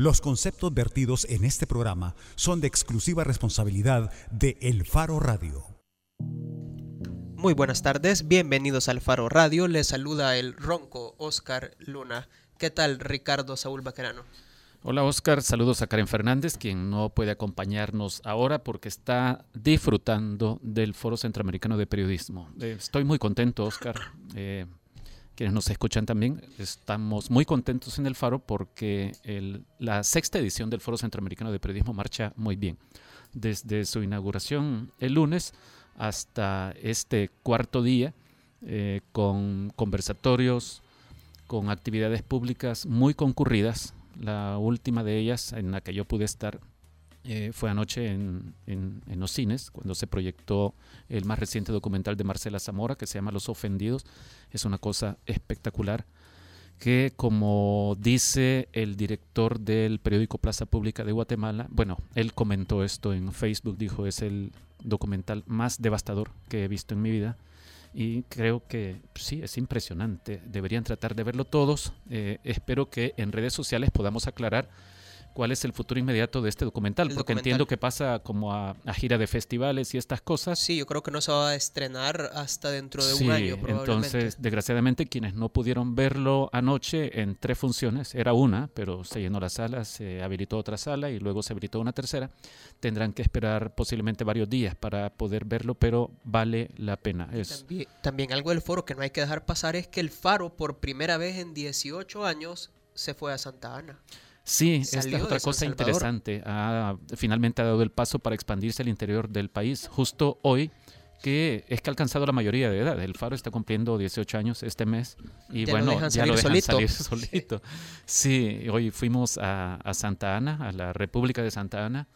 Los conceptos vertidos en este programa son de exclusiva responsabilidad de El Faro Radio. Muy buenas tardes, bienvenidos al Faro Radio. Les saluda el ronco Oscar Luna. ¿Qué tal, Ricardo Saúl Baquerano? Hola Oscar, saludos a Karen Fernández, quien no puede acompañarnos ahora porque está disfrutando del Foro Centroamericano de Periodismo. Eh, estoy muy contento, Oscar. Eh, quienes nos escuchan también, estamos muy contentos en el Faro porque la sexta edición del Foro Centroamericano de Periodismo marcha muy bien. Desde su inauguración el lunes hasta este cuarto día, eh, con conversatorios, con actividades públicas muy concurridas. La última de ellas en la que yo pude estar eh, fue anoche en, en, los cines, cuando se proyectó el más reciente documental de Marcela Zamora, que se llama Los Ofendidos. Es una cosa espectacular que, como dice el director del periódico Plaza Pública de Guatemala, bueno, él comentó esto en Facebook, dijo, es el documental más devastador que he visto en mi vida. Y creo que sí, es impresionante. Deberían tratar de verlo todos. Eh, espero que en redes sociales podamos aclarar cuál es el futuro inmediato de este documental, porque entiendo que pasa como a, gira de festivales y estas cosas. Sí, yo creo que no se va a estrenar hasta dentro de un año, probablemente. Entonces, desgraciadamente, quienes no pudieron verlo anoche en tres funciones, era una, pero se llenó la sala, se habilitó otra sala y luego se habilitó una tercera, tendrán que esperar posiblemente varios días para poder verlo, pero vale la pena. Es... También, también algo del foro que no hay que dejar pasar es que el Faro, por primera vez en 18 años, se fue a Santa Ana. Sí, esta es otra cosa interesante. finalmente ha dado el paso para expandirse al interior del país. Justo hoy, que es que ha alcanzado la mayoría de edad. El Faro está cumpliendo 18 años este mes y bueno, ya lo dejan salir solito. Sí, hoy fuimos a, Santa Ana, a la República de Santa Ana.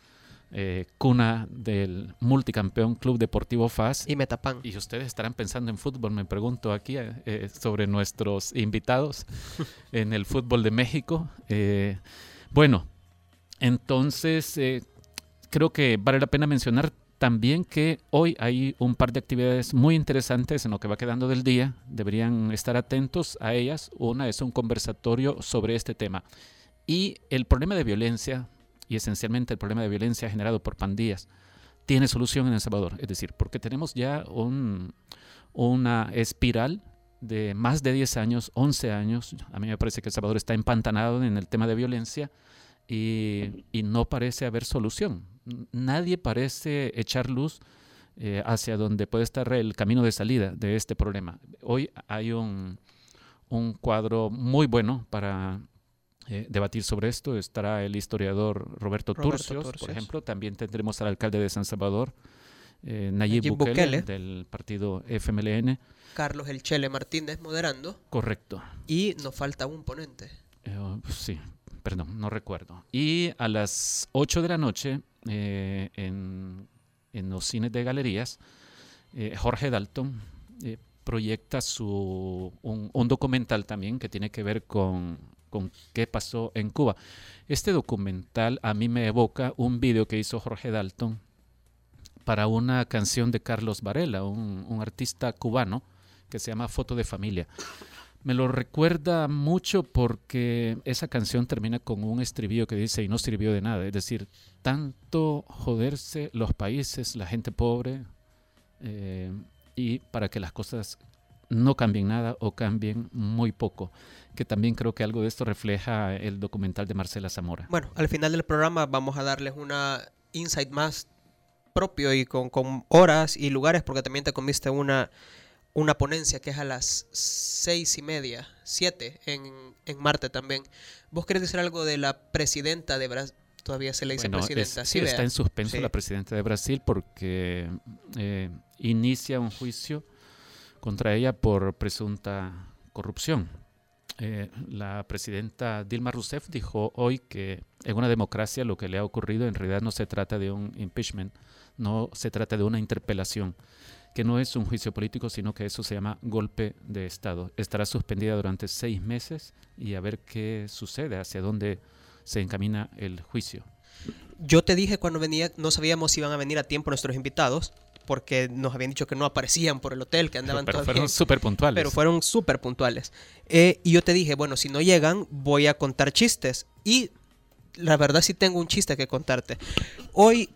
Eh, cuna del multicampeón Club Deportivo FAS. Y Metapan. Y ustedes estarán pensando en fútbol, me pregunto aquí eh, sobre nuestros invitados en el fútbol de México. Eh, bueno, entonces creo que vale la pena mencionar también que hoy hay un par de actividades muy interesantes en lo que va quedando del día. Deberían estar atentos a ellas. Una es un conversatorio sobre este tema. Y el problema de violencia y esencialmente el problema de violencia generado por pandillas tiene solución en El Salvador. Es decir, porque tenemos ya un, una espiral de más de 10 años, 11 años. A mí me parece que El Salvador está empantanado en el tema de violencia y, y no parece haber solución. Nadie parece echar luz eh, hacia donde puede estar el camino de salida de este problema. Hoy hay un, un cuadro muy bueno para eh, debatir sobre esto. Estará el historiador Roberto, Turcios, por ejemplo. También tendremos al alcalde de San Salvador, eh, Nayib, Bukele, del partido FMLN. Carlos El Chele Martínez moderando. Correcto. Y nos falta un ponente. Eh, sí, perdón, no recuerdo. Y a las 8 de la noche, en, en, los cines de galerías, Jorge Dalton proyecta su, un, documental también que tiene que ver con con qué pasó en Cuba. Este documental a mí me evoca un video que hizo Jorge Dalton para una canción de Carlos Varela, un, artista cubano que se llama Foto de Familia. Me lo recuerda mucho porque esa canción termina con un estribillo que dice y no sirvió de nada. Es decir, tanto joderse los países, la gente pobre, eh, y para que las cosas no cambien nada o cambien muy poco, que también creo que algo de esto refleja el documental de Marcela Zamora. Bueno, al final del programa vamos a darles una insight más propio y con, horas y lugares, porque también te comiste una, una ponencia que es a las seis y media, siete, en, en Marte también. ¿Vos querés decir algo de la presidenta de Brasil? Todavía se le dice presidenta. sí, está en suspenso la presidenta de Brasil porque eh, inicia un juicio contra ella por presunta corrupción. Eh, la presidenta Dilma Rousseff dijo hoy que en una democracia lo que le ha ocurrido en realidad no se trata de un impeachment, no se trata de una interpelación, que no es un juicio político, sino que eso se llama golpe de Estado. Estará suspendida durante seis meses y a ver qué sucede, hacia dónde se encamina el juicio. Yo te dije cuando venía, no sabíamos si iban a venir a tiempo nuestros invitados, porque nos habían dicho que no aparecían por el hotel, que andaban Pero fueron súper puntuales. Pero fueron súper puntuales. Eh, y yo te dije, bueno, si no llegan, voy a contar chistes. Y la verdad sí tengo un chiste que contarte. Hoy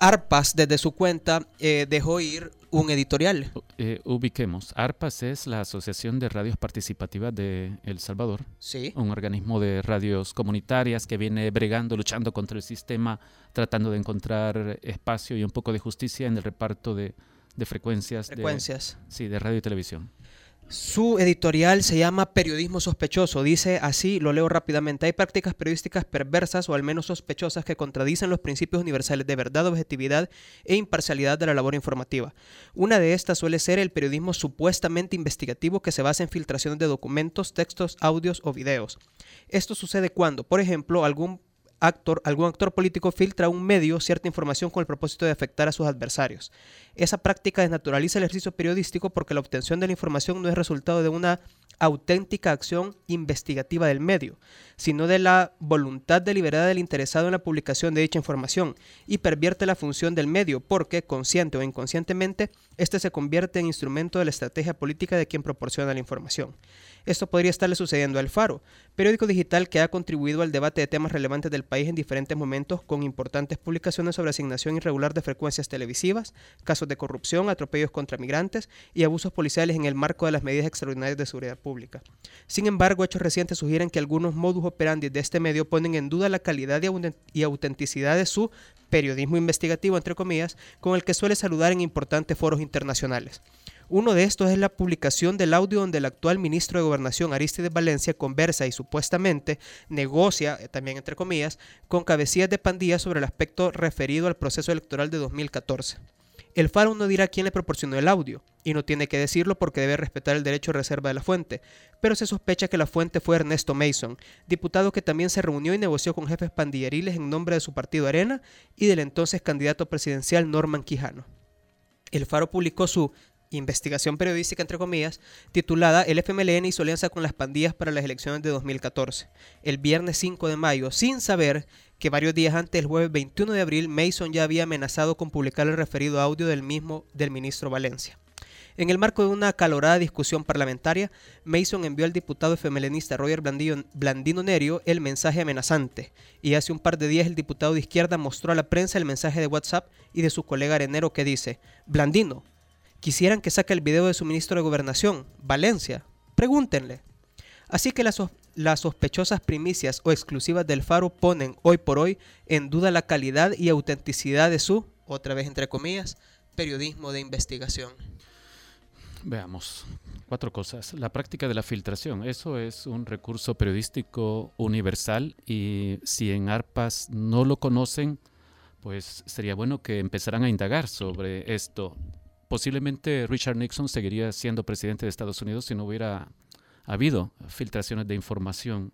Arpas desde su cuenta eh, dejó ir un editorial. Eh, ubiquemos. ARPAS es la Asociación de Radios Participativas de El Salvador. Sí. Un organismo de radios comunitarias que viene bregando, luchando contra el sistema, tratando de encontrar espacio y un poco de justicia en el reparto de, de frecuencias. Frecuencias. De, sí, de radio y televisión. Su editorial se llama Periodismo Sospechoso. Dice así, lo leo rápidamente, hay prácticas periodísticas perversas o al menos sospechosas que contradicen los principios universales de verdad, objetividad e imparcialidad de la labor informativa. Una de estas suele ser el periodismo supuestamente investigativo que se basa en filtraciones de documentos, textos, audios o videos. Esto sucede cuando, por ejemplo, algún actor, algún actor político filtra a un medio cierta información con el propósito de afectar a sus adversarios. Esa práctica desnaturaliza el ejercicio periodístico porque la obtención de la información no es resultado de una auténtica acción investigativa del medio, sino de la voluntad deliberada del interesado en la publicación de dicha información, y pervierte la función del medio porque, consciente o inconscientemente, éste se convierte en instrumento de la estrategia política de quien proporciona la información. Esto podría estarle sucediendo al Faro, periódico digital que ha contribuido al debate de temas relevantes del país en diferentes momentos con importantes publicaciones sobre asignación irregular de frecuencias televisivas, casos de corrupción, atropellos contra migrantes y abusos policiales en el marco de las medidas extraordinarias de seguridad pública. Sin embargo, hechos recientes sugieren que algunos modus operandi de este medio ponen en duda la calidad y autenticidad de su periodismo investigativo, entre comillas, con el que suele saludar en importantes foros internacionales. Uno de estos es la publicación del audio donde el actual ministro de Gobernación, Aristides Valencia, conversa y supuestamente negocia, eh, también entre comillas, con cabecillas de pandillas sobre el aspecto referido al proceso electoral de 2014. El Faro no dirá quién le proporcionó el audio, y no tiene que decirlo porque debe respetar el derecho de reserva de la fuente, pero se sospecha que la fuente fue Ernesto Mason, diputado que también se reunió y negoció con jefes pandilleriles en nombre de su partido Arena y del entonces candidato presidencial Norman Quijano. El Faro publicó su investigación periodística, entre comillas, titulada El FMLN hizo alianza con las pandillas para las elecciones de 2014, el viernes 5 de mayo, sin saber que varios días antes, el jueves 21 de abril, Mason ya había amenazado con publicar el referido audio del mismo del ministro Valencia. En el marco de una acalorada discusión parlamentaria, Mason envió al diputado FMLNista Roger Blandino, Blandino Nerio el mensaje amenazante, y hace un par de días el diputado de izquierda mostró a la prensa el mensaje de WhatsApp y de su colega arenero que dice, Blandino, quisieran que saque el video de su ministro de Gobernación, Valencia. Pregúntenle. Así que las, las, sospechosas primicias o exclusivas del Faro ponen hoy por hoy en duda la calidad y autenticidad de su, otra vez entre comillas, periodismo de investigación. Veamos, cuatro cosas. La práctica de la filtración, eso es un recurso periodístico universal y si en ARPAS no lo conocen, pues sería bueno que empezaran a indagar sobre esto posiblemente Richard Nixon seguiría siendo presidente de Estados Unidos si no hubiera habido filtraciones de información.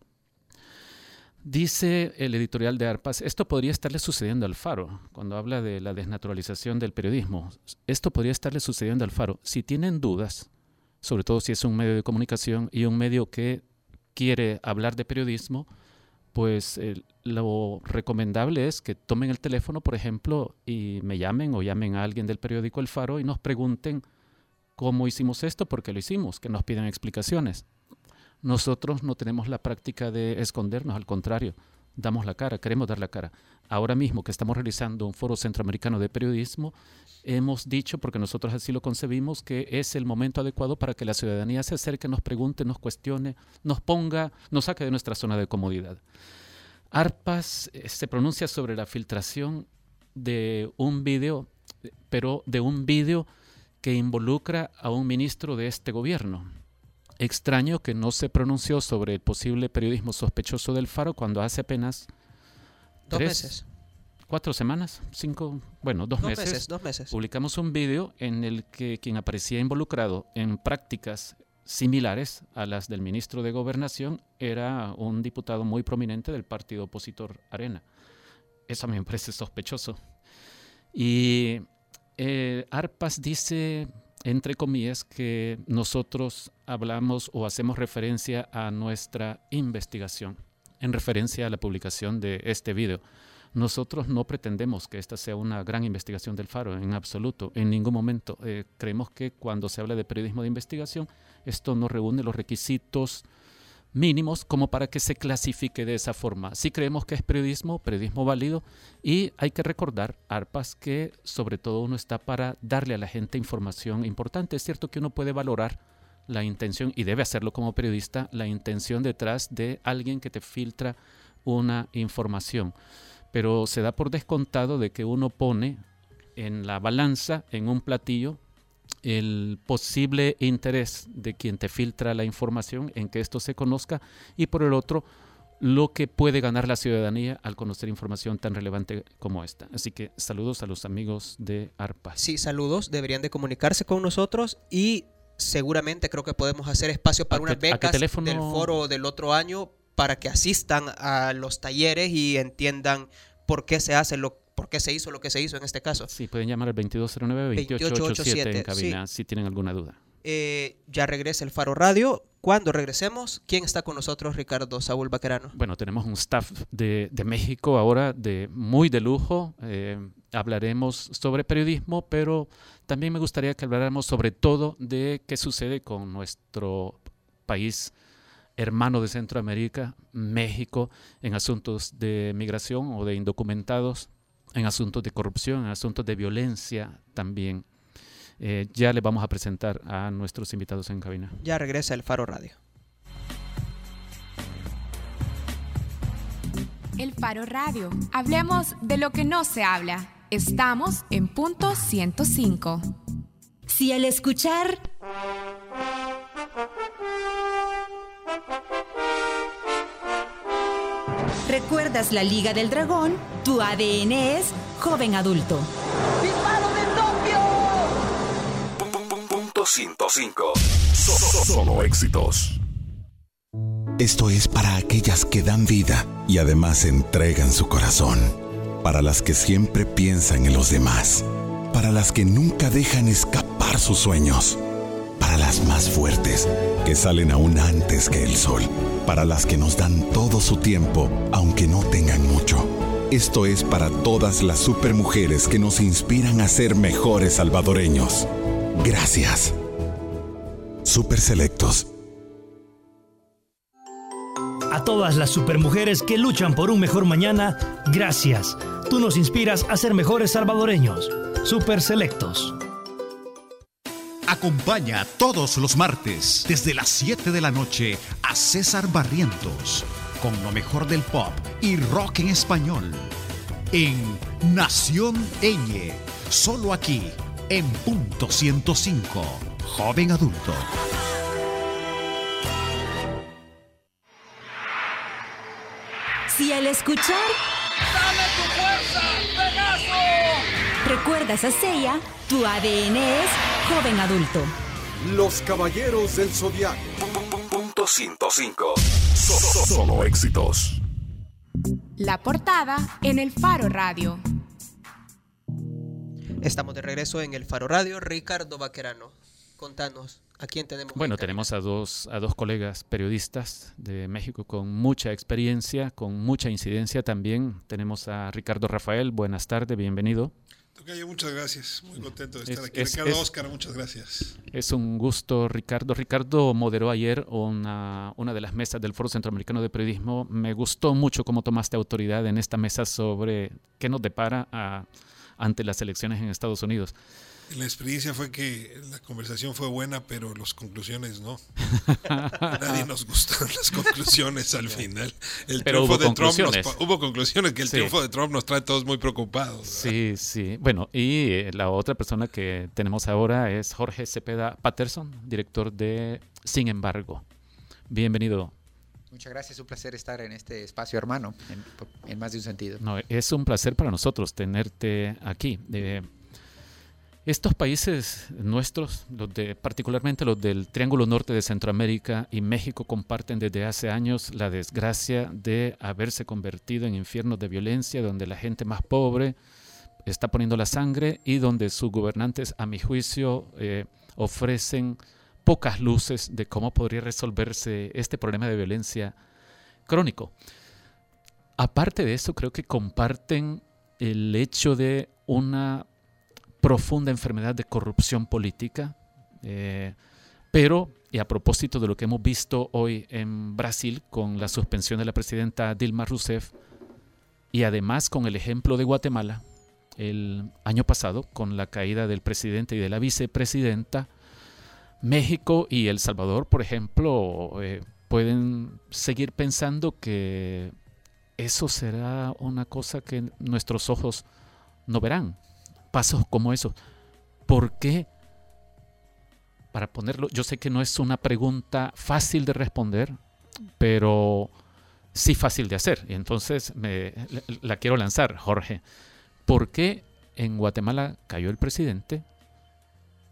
Dice el editorial de ARPAS, esto podría estarle sucediendo al Faro, cuando habla de la desnaturalización del periodismo. Esto podría estarle sucediendo al Faro. Si tienen dudas, sobre todo si es un medio de comunicación y un medio que quiere hablar de periodismo, pues lo recomendable es que tomen el teléfono, por ejemplo, y me llamen o llamen a alguien del periódico El Faro y nos pregunten cómo hicimos esto, por qué lo hicimos, que nos pidan explicaciones. Nosotros no tenemos la práctica de escondernos, al contrario, damos la cara, queremos dar la cara. Ahora mismo que estamos realizando un foro centroamericano de periodismo, hemos dicho, porque nosotros así lo concebimos, que es el momento adecuado para que la ciudadanía se acerque, nos pregunte, nos cuestione, nos ponga, nos saque de nuestra zona de comodidad. ARPAS eh, se pronuncia sobre la filtración de un video, pero de un video que involucra a un ministro de este gobierno. Extraño que no se pronunció sobre el posible periodismo sospechoso del Faro cuando hace apenas dos meses. Cuatro semanas, cinco, bueno, dos, meses, Dos meses. Publicamos un video en el que quien aparecía involucrado en prácticas similares a las del ministro de Gobernación era un diputado muy prominente del partido opositor Arena. Eso a mí me parece sospechoso. Y eh, Arpas dice entre comillas, que nosotros hablamos o hacemos referencia a nuestra investigación, en referencia a la publicación de este video. Nosotros no pretendemos que esta sea una gran investigación del Faro, en absoluto, en ningún momento. Eh, creemos que cuando se habla de periodismo de investigación, esto no reúne los requisitos mínimos como para que se clasifique de esa forma. Si creemos que es periodismo, periodismo válido, y hay que recordar, ARPAS, que sobre todo uno está para darle a la gente información importante. Es cierto que uno puede valorar la intención, y debe hacerlo como periodista, la intención detrás de alguien que te filtra una información. Pero se da por descontado de que uno pone en la balanza, en un platillo, el posible interés de quien te filtra la información en que esto se conozca y por el otro lo que puede ganar la ciudadanía al conocer información tan relevante como esta. Así que saludos a los amigos de ARPA. Sí, saludos, deberían de comunicarse con nosotros y seguramente creo que podemos hacer espacio para unas becas del foro del otro año para que asistan a los talleres y entiendan por qué se hace lo por qué se hizo lo que se hizo en este caso. Sí, pueden llamar al 2209-2887 en cabina si tienen alguna duda. Eh, ya regresa el Faro Radio. Cuando regresemos, ¿quién está con nosotros, Ricardo Saúl Baquerano? Bueno, tenemos un staff de, México ahora de muy de lujo. Eh, hablaremos sobre periodismo, pero también me gustaría que habláramos sobre todo de qué sucede con nuestro país hermano de Centroamérica, México, en asuntos de migración o de indocumentados en asuntos de corrupción, en asuntos de violencia también. Eh, ya le vamos a presentar a nuestros invitados en cabina. Ya regresa el Faro Radio. El Faro Radio. Hablemos de lo que no se habla. Estamos en punto 105. Si al escuchar... ¿Recuerdas la Liga del Dragón? Tu ADN es joven adulto. ¡Disparo de Tokio! Punto 105. Solo éxitos. Esto es para aquellas que dan vida y además entregan su corazón. Para las que siempre piensan en los demás. Para las que nunca dejan escapar sus sueños. Para las más fuertes, que salen aún antes que el sol para las que nos dan todo su tiempo, aunque no tengan mucho. Esto es para todas las supermujeres que nos inspiran a ser mejores salvadoreños. Gracias. Super Selectos. A todas las supermujeres que luchan por un mejor mañana, gracias. Tú nos inspiras a ser mejores salvadoreños. Super Selectos. Acompaña todos los martes desde las 7 de la noche a César Barrientos con lo mejor del pop y rock en español en Nación Eñe, solo aquí en punto 105, joven adulto. Si al escuchar... ¡Dame tu fuerza, Pegaso! ¿Recuerdas a Seiya? Tu ADN es joven adulto. Los Caballeros del Zodiaco. Punto 105. Solo éxitos. La portada en el Faro Radio. Estamos de regreso en el Faro Radio. Ricardo Vaquerano, contanos, ¿a quién tenemos? Bueno, tenemos a dos, a dos colegas periodistas de México con mucha experiencia, con mucha incidencia también. Tenemos a Ricardo Rafael. Buenas tardes, bienvenido muchas gracias. Muy contento de estar aquí. Ricardo Oscar, muchas gracias. Es un gusto, Ricardo. Ricardo moderó ayer una, una de las mesas del Foro Centroamericano de Periodismo. Me gustó mucho cómo tomaste autoridad en esta mesa sobre qué nos depara a, ante las elecciones en Estados Unidos. La experiencia fue que la conversación fue buena, pero las conclusiones no. Nadie nos gustaron las conclusiones al final. El triunfo de Trump nos, hubo conclusiones que el triunfo de Trump nos trae a todos muy preocupados. Sí, sí. Bueno, y eh, la otra persona que tenemos ahora es Jorge Cepeda Patterson, director de Sin embargo. Bienvenido. Muchas gracias, un placer estar en este espacio hermano, en, más de un sentido. No, es un placer para nosotros tenerte aquí. Eh, estos países nuestros, particularmente los del Triángulo Norte de Centroamérica y México, comparten desde hace años la desgracia de haberse convertido en infiernos de violencia, donde la gente más pobre está poniendo la sangre y donde sus gobernantes, a mi juicio, eh, ofrecen pocas luces de cómo podría resolverse este problema de violencia crónico. Aparte de eso, creo que comparten el hecho de una profunda enfermedad de corrupción política, eh, Pero, y a propósito de lo que hemos visto hoy en Brasil con la suspensión de la presidenta Dilma Rousseff, y además con el ejemplo de Guatemala, el año pasado, con la caída del presidente y de la vicepresidenta, México y El Salvador, por ejemplo, eh, pueden seguir pensando que eso será una cosa que nuestros ojos no verán. Pasos como esos. ¿Por qué? Para ponerlo, yo sé que no es una pregunta fácil de responder, pero sí fácil de hacer. Y entonces me, la quiero lanzar, Jorge. ¿Por qué en Guatemala cayó el presidente?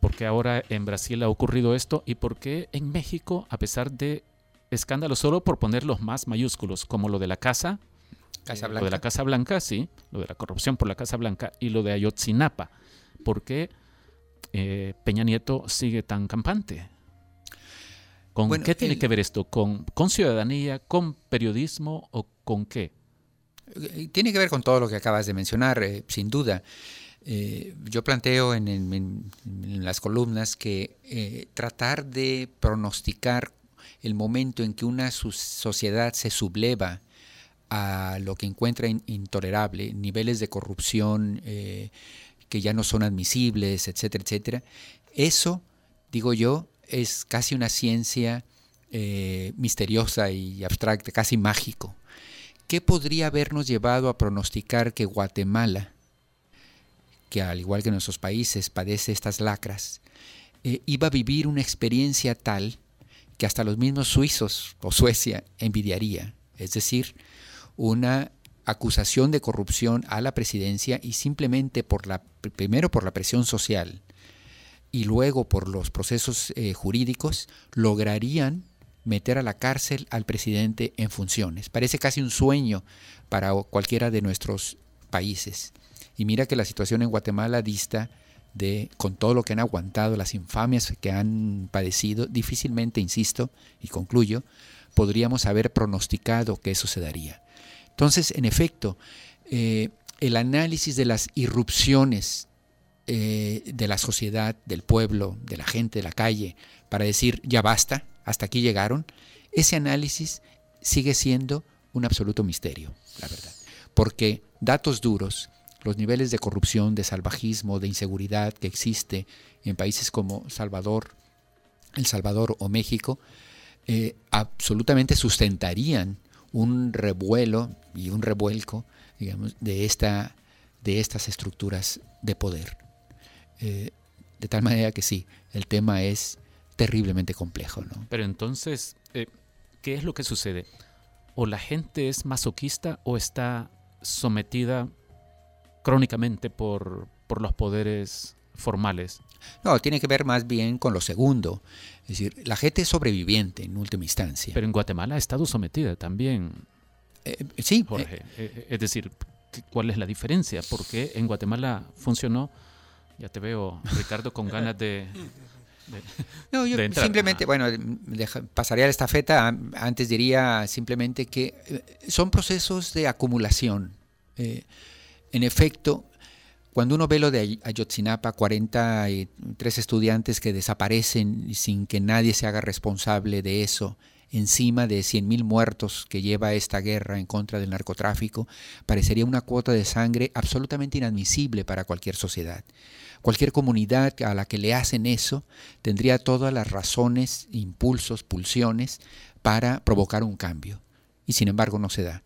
¿Por qué ahora en Brasil ha ocurrido esto? ¿Y por qué en México, a pesar de escándalos, solo por poner los más mayúsculos, como lo de la casa, Casa lo de la Casa Blanca, sí, lo de la corrupción por la Casa Blanca y lo de Ayotzinapa, ¿por qué eh, Peña Nieto sigue tan campante? ¿Con qué tiene que ver esto? ¿Con, ¿Con ciudadanía, con periodismo o con qué? Eh, tiene que ver con todo lo que acabas de mencionar, eh, sin duda. Eh, yo planteo en, las columnas que tratar de pronosticar el momento en que una sociedad se subleva a lo que encuentra intolerable, niveles de corrupción que ya no son admisibles, etcétera, etcétera, eso, digo yo, es casi una ciencia misteriosa y abstracta, casi mágico. ¿Qué podría habernos llevado a pronosticar que Guatemala, que al igual que nuestros países padece estas lacras, eh, iba a vivir una experiencia tal que hasta los mismos suizos o Suecia envidiaría? Es decir, una acusación de corrupción a la presidencia y simplemente por la primero por la presión social y luego por los procesos eh, jurídicos lograrían meter a la cárcel al presidente en funciones. Parece casi un sueño para cualquiera de nuestros países. Y mira que la situación en Guatemala dista de, con todo lo que han aguantado, las infamias que han padecido, difícilmente, insisto, y concluyo, podríamos haber pronosticado que eso se daría. Entonces, en efecto, eh, el análisis de las irrupciones eh, de la sociedad, del pueblo, de la gente, de la calle, para decir ya basta, hasta aquí llegaron, ese análisis sigue siendo un absoluto misterio, la verdad. Porque datos duros, los niveles de corrupción, de salvajismo, de inseguridad que existe en países como Salvador, El Salvador o México, eh, absolutamente sustentarían un revuelo y un revuelco, digamos, de, esta, de estas estructuras de poder. Eh, de tal manera que sí, el tema es terriblemente complejo. ¿no? Pero entonces, eh, ¿qué es lo que sucede? ¿O la gente es masoquista o está sometida crónicamente por, por los poderes formales? No, tiene que ver más bien con lo segundo. Es decir, la gente es sobreviviente en última instancia. Pero en Guatemala ha estado sometida también. Eh, sí. Jorge. Eh, es decir, ¿cuál es la diferencia? ¿Por qué en Guatemala funcionó? Ya te veo, Ricardo, con ganas de, no, yo simplemente, bueno, pasaría la estafeta. Antes diría simplemente que eh, son procesos de acumulación. Eh, en efecto, cuando uno ve lo de Ayotzinapa, 43 estudiantes que desaparecen sin que nadie se haga responsable de eso, encima de 100.000 muertos que lleva esta guerra en contra del narcotráfico, parecería una cuota de sangre absolutamente inadmisible para cualquier sociedad. Cualquier comunidad a la que le hacen eso tendría todas las razones, impulsos, pulsiones para provocar un cambio. Y sin embargo no se da.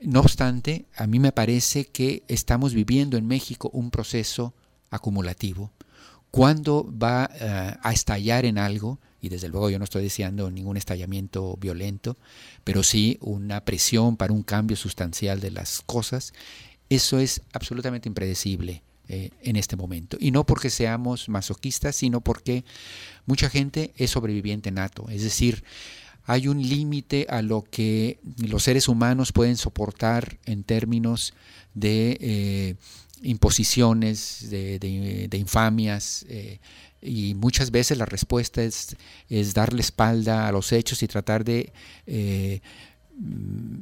No obstante, a mí me parece que estamos viviendo en México un proceso acumulativo. ¿Cuándo va eh, a estallar en algo? Y desde luego yo no estoy deseando ningún estallamiento violento, pero sí una presión para un cambio sustancial de las cosas. Eso es absolutamente impredecible. Eh, en este momento. Y no porque seamos masoquistas, sino porque mucha gente es sobreviviente nato. Es decir, hay un límite a lo que los seres humanos pueden soportar en términos de eh, imposiciones, de, infamias. Eh, y muchas veces la respuesta es, darle espalda a los hechos y tratar de mm,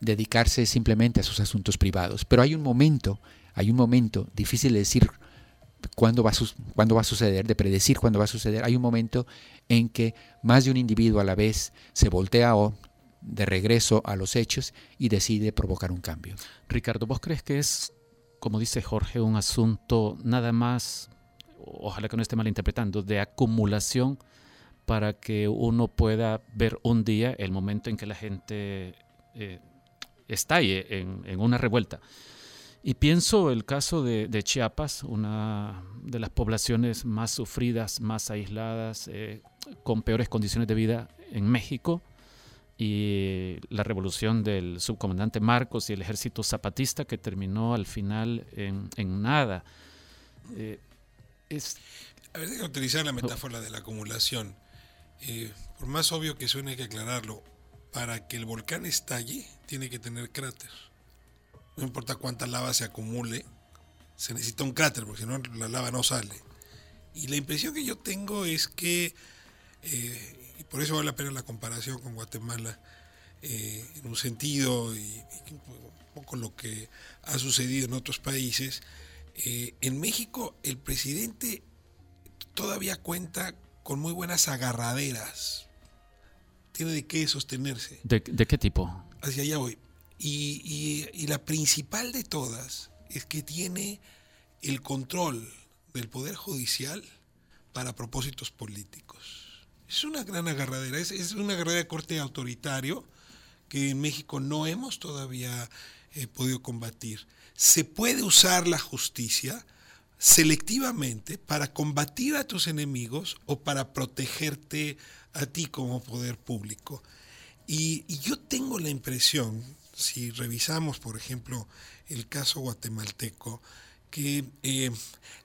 dedicarse simplemente a sus asuntos privados. Pero hay un momento hay un momento, difícil de decir cuándo va, cuándo va a suceder, de predecir cuándo va a suceder. Hay un momento en que más de un individuo a la vez se voltea o de regreso a los hechos y decide provocar un cambio. Ricardo, ¿vos crees que es, como dice Jorge, un asunto nada más, ojalá que no esté malinterpretando, de acumulación para que uno pueda ver un día el momento en que la gente eh, estalle en, en, una revuelta? Y pienso el caso de, Chiapas, una de las poblaciones más sufridas, más aisladas, eh, con peores condiciones de vida en México, y la revolución del subcomandante Marcos y el ejército zapatista que terminó al final en, nada. Eh, es... A ver, que utilizar la metáfora de la acumulación. Eh, por más obvio que suene, hay que aclararlo. Para que el volcán estalle, tiene que tener cráter. No importa cuánta lava se acumule, se necesita un cráter, porque si no, la lava no sale. Y la impresión que yo tengo es que eh, y por eso vale la pena la comparación con Guatemala eh, en un sentido y, un poco lo que ha sucedido en otros países. Eh, en México el presidente todavía cuenta con muy buenas agarraderas. Tiene de qué sostenerse. ¿De, qué tipo? Hacia allá voy. Y, la principal de todas es que tiene el control del Poder Judicial para propósitos políticos. Es una gran agarradera, es, una agarradera de corte autoritario que en México no hemos todavía eh, podido combatir. Se puede usar la justicia selectivamente para combatir a tus enemigos o para protegerte a ti como poder público. Y, yo tengo la impresión, si revisamos, por ejemplo, el caso guatemalteco, que eh,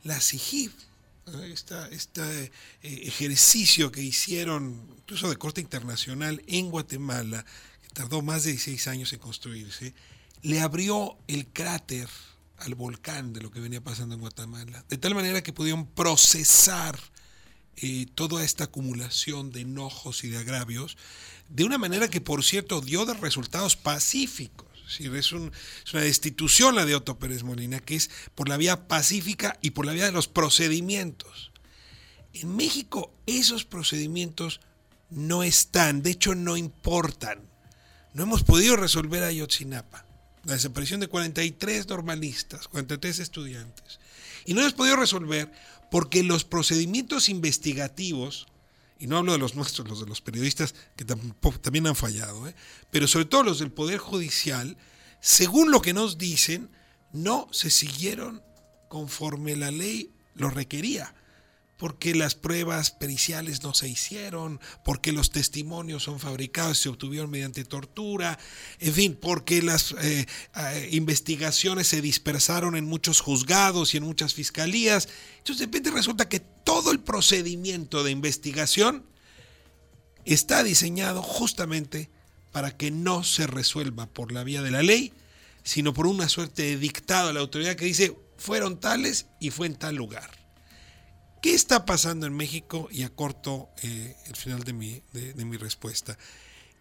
la CIGIB, este ejercicio que hicieron, incluso de corte internacional, en Guatemala, que tardó más de 16 años en construirse, le abrió el cráter al volcán de lo que venía pasando en Guatemala, de tal manera que pudieron procesar toda esta acumulación de enojos y de agravios, de una manera que, por cierto, dio de resultados pacíficos es, una destitución la de Otto Pérez Molina, que es por la vía pacífica y por la vía de los procedimientos. En México esos procedimientos no están, de hecho no importan. No hemos podido resolver Ayotzinapa, la desaparición de 43 normalistas, 43 estudiantes. Y no hemos podido resolver porque los procedimientos investigativos y no hablo de los nuestros, los de los periodistas que también han fallado, ¿eh? pero sobre todo los del Poder Judicial, según lo que nos dicen, no se siguieron conforme la ley lo requería porque las pruebas periciales no se hicieron, porque los testimonios son fabricados se obtuvieron mediante tortura, en fin, porque las eh, eh, investigaciones se dispersaron en muchos juzgados y en muchas fiscalías. Entonces de repente resulta que todo el procedimiento de investigación está diseñado justamente para que no se resuelva por la vía de la ley, sino por una suerte de dictado a la autoridad que dice fueron tales y fue en tal lugar. ¿Qué está pasando en México? Y acorto eh, el final de mi, de mi respuesta.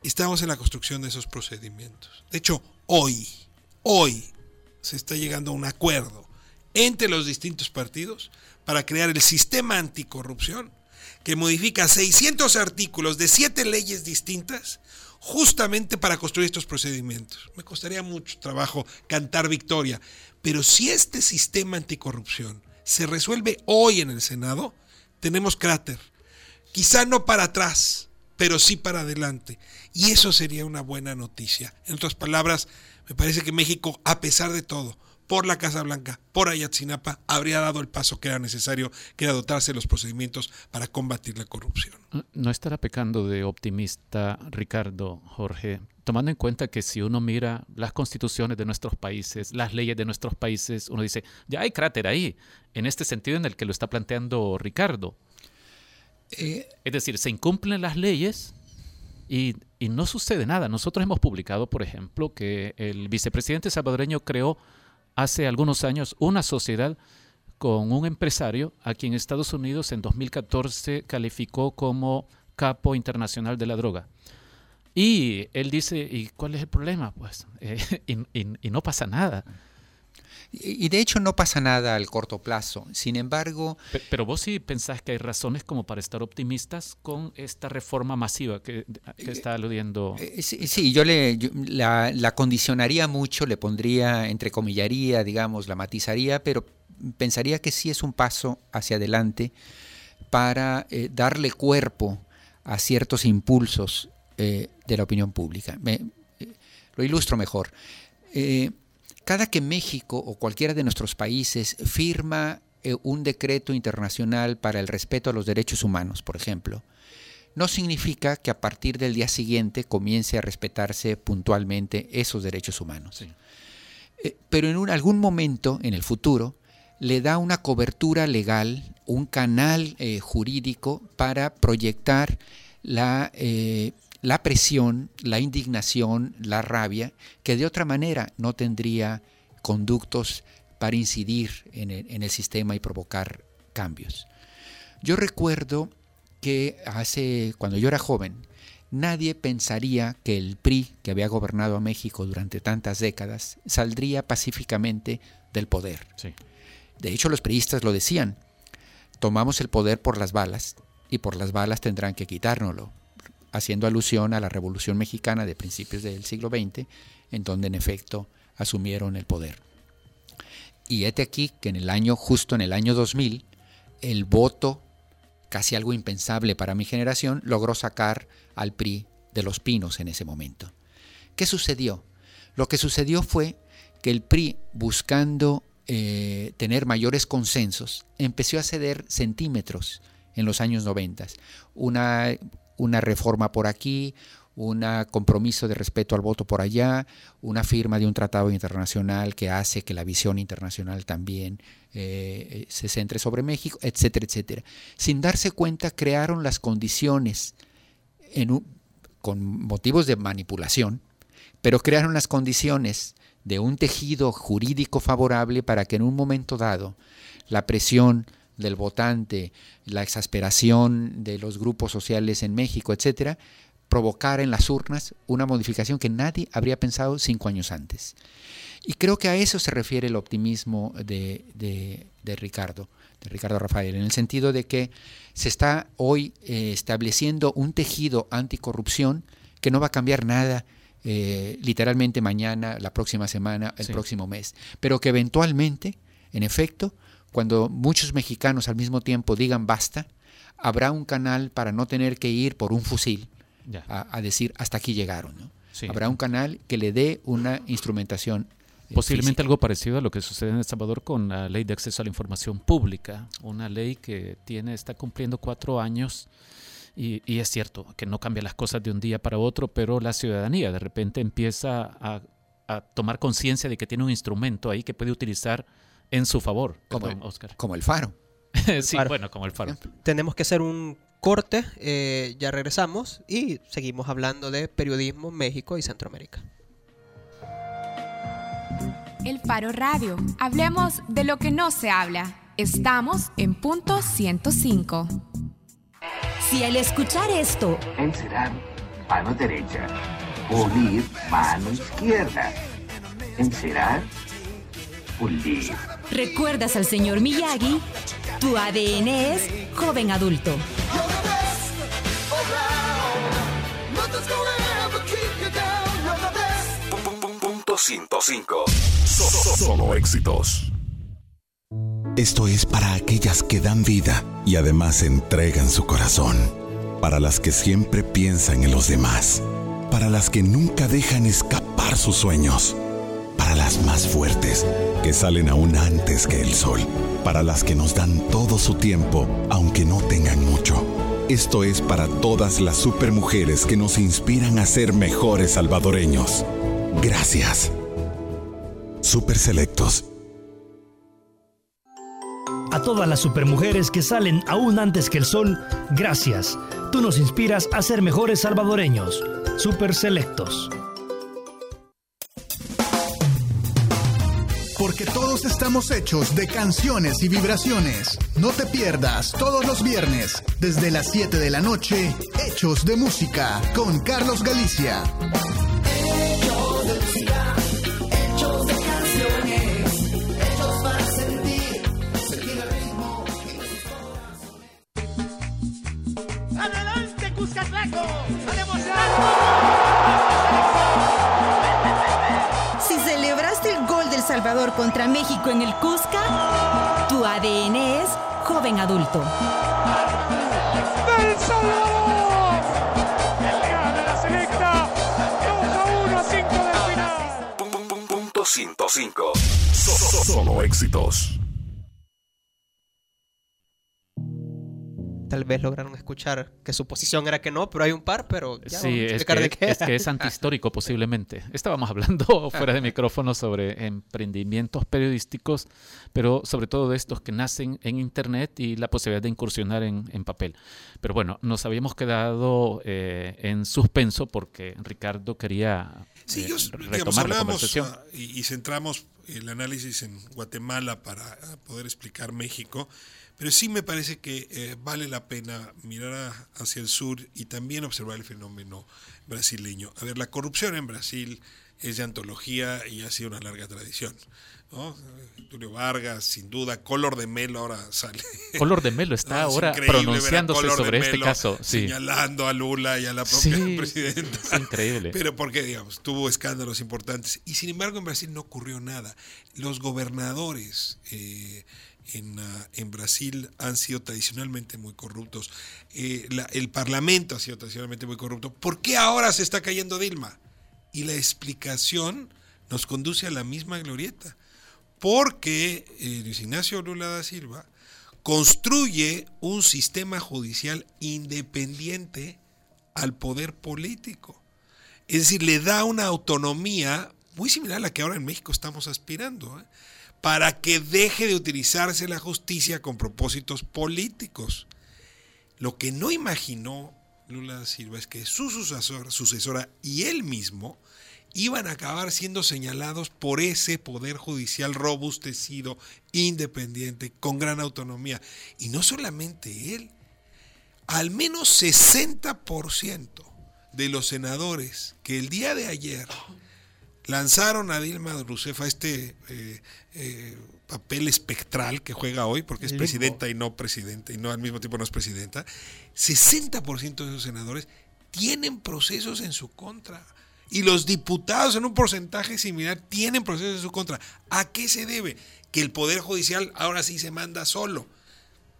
Estamos en la construcción de esos procedimientos. De hecho, hoy, hoy se está llegando a un acuerdo entre los distintos partidos para crear el sistema anticorrupción que modifica 600 artículos de siete leyes distintas justamente para construir estos procedimientos. Me costaría mucho trabajo cantar victoria, pero si este sistema anticorrupción se resuelve hoy en el Senado, tenemos cráter. Quizá no para atrás, pero sí para adelante. Y eso sería una buena noticia. En otras palabras, me parece que México, a pesar de todo, por la Casa Blanca, por Ayatzinapa, habría dado el paso que era necesario, que era dotarse de los procedimientos para combatir la corrupción. No estará pecando de optimista, Ricardo, Jorge, tomando en cuenta que si uno mira las constituciones de nuestros países, las leyes de nuestros países, uno dice, ya hay cráter ahí, en este sentido en el que lo está planteando Ricardo. Eh, es decir, se incumplen las leyes y, y no sucede nada. Nosotros hemos publicado, por ejemplo, que el vicepresidente salvadoreño creó hace algunos años una sociedad con un empresario a quien Estados Unidos en 2014 calificó como capo internacional de la droga. Y él dice, ¿y cuál es el problema? Pues, eh, y, no pasa nada. Y de hecho no pasa nada al corto plazo. Sin embargo... Pero, vos sí pensás que hay razones como para estar optimistas con esta reforma masiva que, está aludiendo. Eh, sí, yo, le, la, la, condicionaría mucho, le pondría, entrecomillaría, digamos, la matizaría, pero pensaría que sí es un paso hacia adelante para eh, darle cuerpo a ciertos impulsos eh, de la opinión pública. Me, lo ilustro mejor. Cada que México o cualquiera de nuestros países firma eh, un decreto internacional para el respeto a los derechos humanos, por ejemplo, no significa que a partir del día siguiente comience a respetarse puntualmente esos derechos humanos. Eh, pero en algún momento, en el futuro, le da una cobertura legal, un canal eh, jurídico para proyectar la la presión, la indignación, la rabia, que de otra manera no tendría conductos para incidir en el, sistema y provocar cambios. Yo recuerdo que hace, cuando yo era joven, nadie pensaría que el PRI, que había gobernado a México durante tantas décadas, saldría pacíficamente del poder. De hecho, los priistas lo decían, tomamos el poder por las balas y por las balas tendrán que quitárnoslo haciendo alusión a la Revolución Mexicana de principios del siglo XX, en donde en efecto asumieron el poder. Y este aquí que en el año, justo en el año 2000, el voto, casi algo impensable para mi generación, logró sacar al PRI de los pinos en ese momento. ¿Qué sucedió? Lo que sucedió fue que el PRI, buscando eh, tener mayores consensos, empezó a ceder centímetros en los años 90. Una una reforma por aquí, un compromiso de respeto al voto por allá, una firma de un tratado internacional que hace que la visión internacional también eh, se centre sobre México, etcétera, etcétera. Sin darse cuenta, crearon las condiciones con motivos de manipulación, pero crearon las condiciones de un tejido jurídico favorable para que en un momento dado la presión del votante, la exasperación de los grupos sociales en México, etcétera, provocar en las urnas una modificación que nadie habría pensado cinco años antes. Y creo que a eso se refiere el optimismo de, de, Ricardo, de Ricardo Rafael, en el sentido de que se está hoy eh, estableciendo un tejido anticorrupción que no va a cambiar nada eh, literalmente mañana, la próxima semana, el próximo mes, pero que eventualmente, en efecto, cuando muchos mexicanos al mismo tiempo digan basta, habrá un canal para no tener que ir por un fusil a, decir hasta aquí llegaron. Habrá un canal que le dé una instrumentación. Eh, Posiblemente algo parecido a lo que sucede en El Salvador con la ley de acceso a la información pública, una ley que tiene, está cumpliendo cuatro años. Y, es cierto que no cambia las cosas de un día para otro, pero la ciudadanía de repente empieza a, a tomar conciencia de que tiene un instrumento ahí que puede utilizar en su favor. Como, Oscar. como el faro. sí, bueno, como el faro. Tenemos que hacer un corte, eh, ya regresamos y seguimos hablando de periodismo México y Centroamérica. El Faro Radio. Hablemos de lo que no se habla. Estamos en punto 105. Si al escuchar esto, encerar mano derecha, unir mano izquierda, encerar ¿Recuerdas al señor Miyagi? Tu ADN es joven adulto. Punto 105. Solo éxitos. Esto es para aquellas que dan vida y además entregan su corazón. Para las que siempre piensan en los demás. Para las que nunca dejan escapar sus sueños para las más fuertes, que salen aún antes que el sol, para las que nos dan todo su tiempo, aunque no tengan mucho. Esto es para todas las supermujeres que nos inspiran a ser mejores salvadoreños. Gracias. Super Selectos. A todas las supermujeres que salen aún antes que el sol, gracias. Tú nos inspiras a ser mejores salvadoreños. Super Selectos. porque todos estamos hechos de canciones y vibraciones. No te pierdas todos los viernes, desde las 7 de la noche, Hechos de Música con Carlos Galicia. Hechos de música, hechos de canciones, hechos para sentir, sentir el ritmo y sus corazones. ¡Adelante, Cuscatlaco! Salvador contra México en el Cusca? Tu ADN es joven adulto. ¡El Salvador! ¡Gana la selecta! 2 a 1 a 5 del final. Punto 105. Solo éxitos. Tal vez lograron escuchar que su posición era que no, pero hay un par, pero ya sí, es que, es que es antihistórico posiblemente. Estábamos hablando fuera de micrófono sobre emprendimientos periodísticos, pero sobre todo de estos que nacen en Internet y la posibilidad de incursionar en, papel. Pero bueno, nos habíamos quedado eh, en suspenso porque Ricardo quería sí, eh, retomar la conversación. Ah, y, y centramos el análisis en Guatemala para poder explicar México. Pero sí me parece que eh, vale la pena mirar hacia el sur y también observar el fenómeno brasileño. A ver, la corrupción en Brasil es de antología y ha sido una larga tradición. ¿no? Tulio Vargas, sin duda, Color de Melo ahora sale. Color de Melo está ahora pronunciándose sobre este caso. Señalando a Lula y a la propia presidenta. Es increíble. Pero porque, digamos, tuvo escándalos importantes. Y sin embargo, en Brasil no ocurrió nada. Los gobernadores. Eh, en, ah, en, Brasil han sido tradicionalmente muy corruptos. Eh, el Parlamento ha sido tradicionalmente muy corrupto. ¿Por qué ahora se está cayendo Dilma? Y la explicación nos conduce a la misma glorieta. Porque eh, Luis Ignacio Lula da Silva construye un sistema judicial independiente al poder político. Es decir, le da una autonomía muy similar a la que ahora en México estamos aspirando. ¿eh? Para que deje de utilizarse la justicia con propósitos políticos. Lo que no imaginó Lula da Silva es que su sucesora y él mismo iban a acabar siendo señalados por ese poder judicial robustecido, independiente, con gran autonomía. Y no solamente él, al menos 60% de los senadores que el día de ayer lanzaron a Dilma Rousseff a este eh, eh, papel espectral que juega hoy, porque es presidenta y no presidenta, y no al mismo tiempo no es presidenta, 60% de esos senadores tienen procesos en su contra. Y los diputados en un porcentaje similar tienen procesos en su contra. ¿A qué se debe? Que el Poder Judicial ahora sí se manda solo.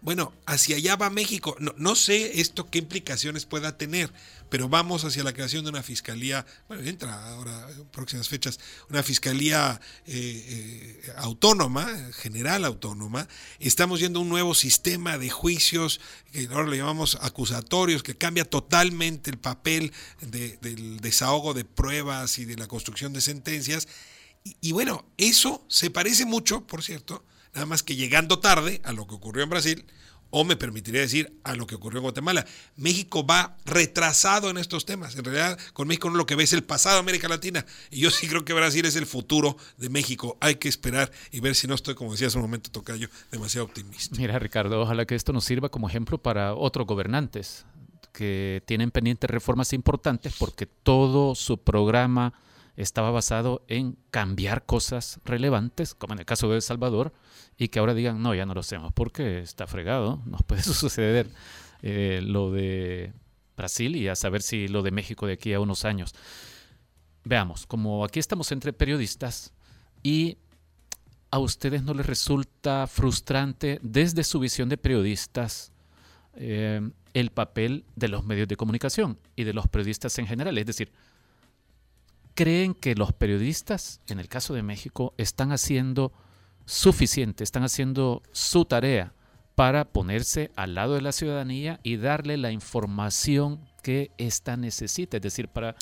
Bueno, hacia allá va México. No, no sé esto qué implicaciones pueda tener pero vamos hacia la creación de una fiscalía, bueno, entra ahora en próximas fechas, una fiscalía eh, eh, autónoma, general autónoma. Estamos yendo a un nuevo sistema de juicios, que ahora le llamamos acusatorios, que cambia totalmente el papel del desahogo de pruebas y de la construcción de sentencias. y bueno, eso se parece mucho, por cierto, nada más que llegando tarde a lo que ocurrió en Brasil, o me permitiría decir a lo que ocurrió en Guatemala. México va retrasado en estos temas. En realidad, con México no lo que ve es el pasado de América Latina. Y yo sí creo que Brasil es el futuro de México. Hay que esperar y ver si no estoy, como decía hace un momento, Tocayo, demasiado optimista. Mira, Ricardo, ojalá que esto nos sirva como ejemplo para otros gobernantes que tienen pendientes reformas importantes porque todo su programa estaba basado en cambiar cosas relevantes, como en el caso de El Salvador, y que ahora digan, no, ya no lo hacemos porque está fregado, nos puede suceder eh, lo de Brasil y a saber si lo de México de aquí a unos años. Veamos, como aquí estamos entre periodistas y a ustedes no les resulta frustrante desde su visión de periodistas eh, el papel de los medios de comunicación y de los periodistas en general. Es decir, creen que los periodistas, en el caso de México, están haciendo suficiente, están haciendo su tarea para ponerse al lado de la ciudadanía y darle la información que ésta necesita, es decir, para,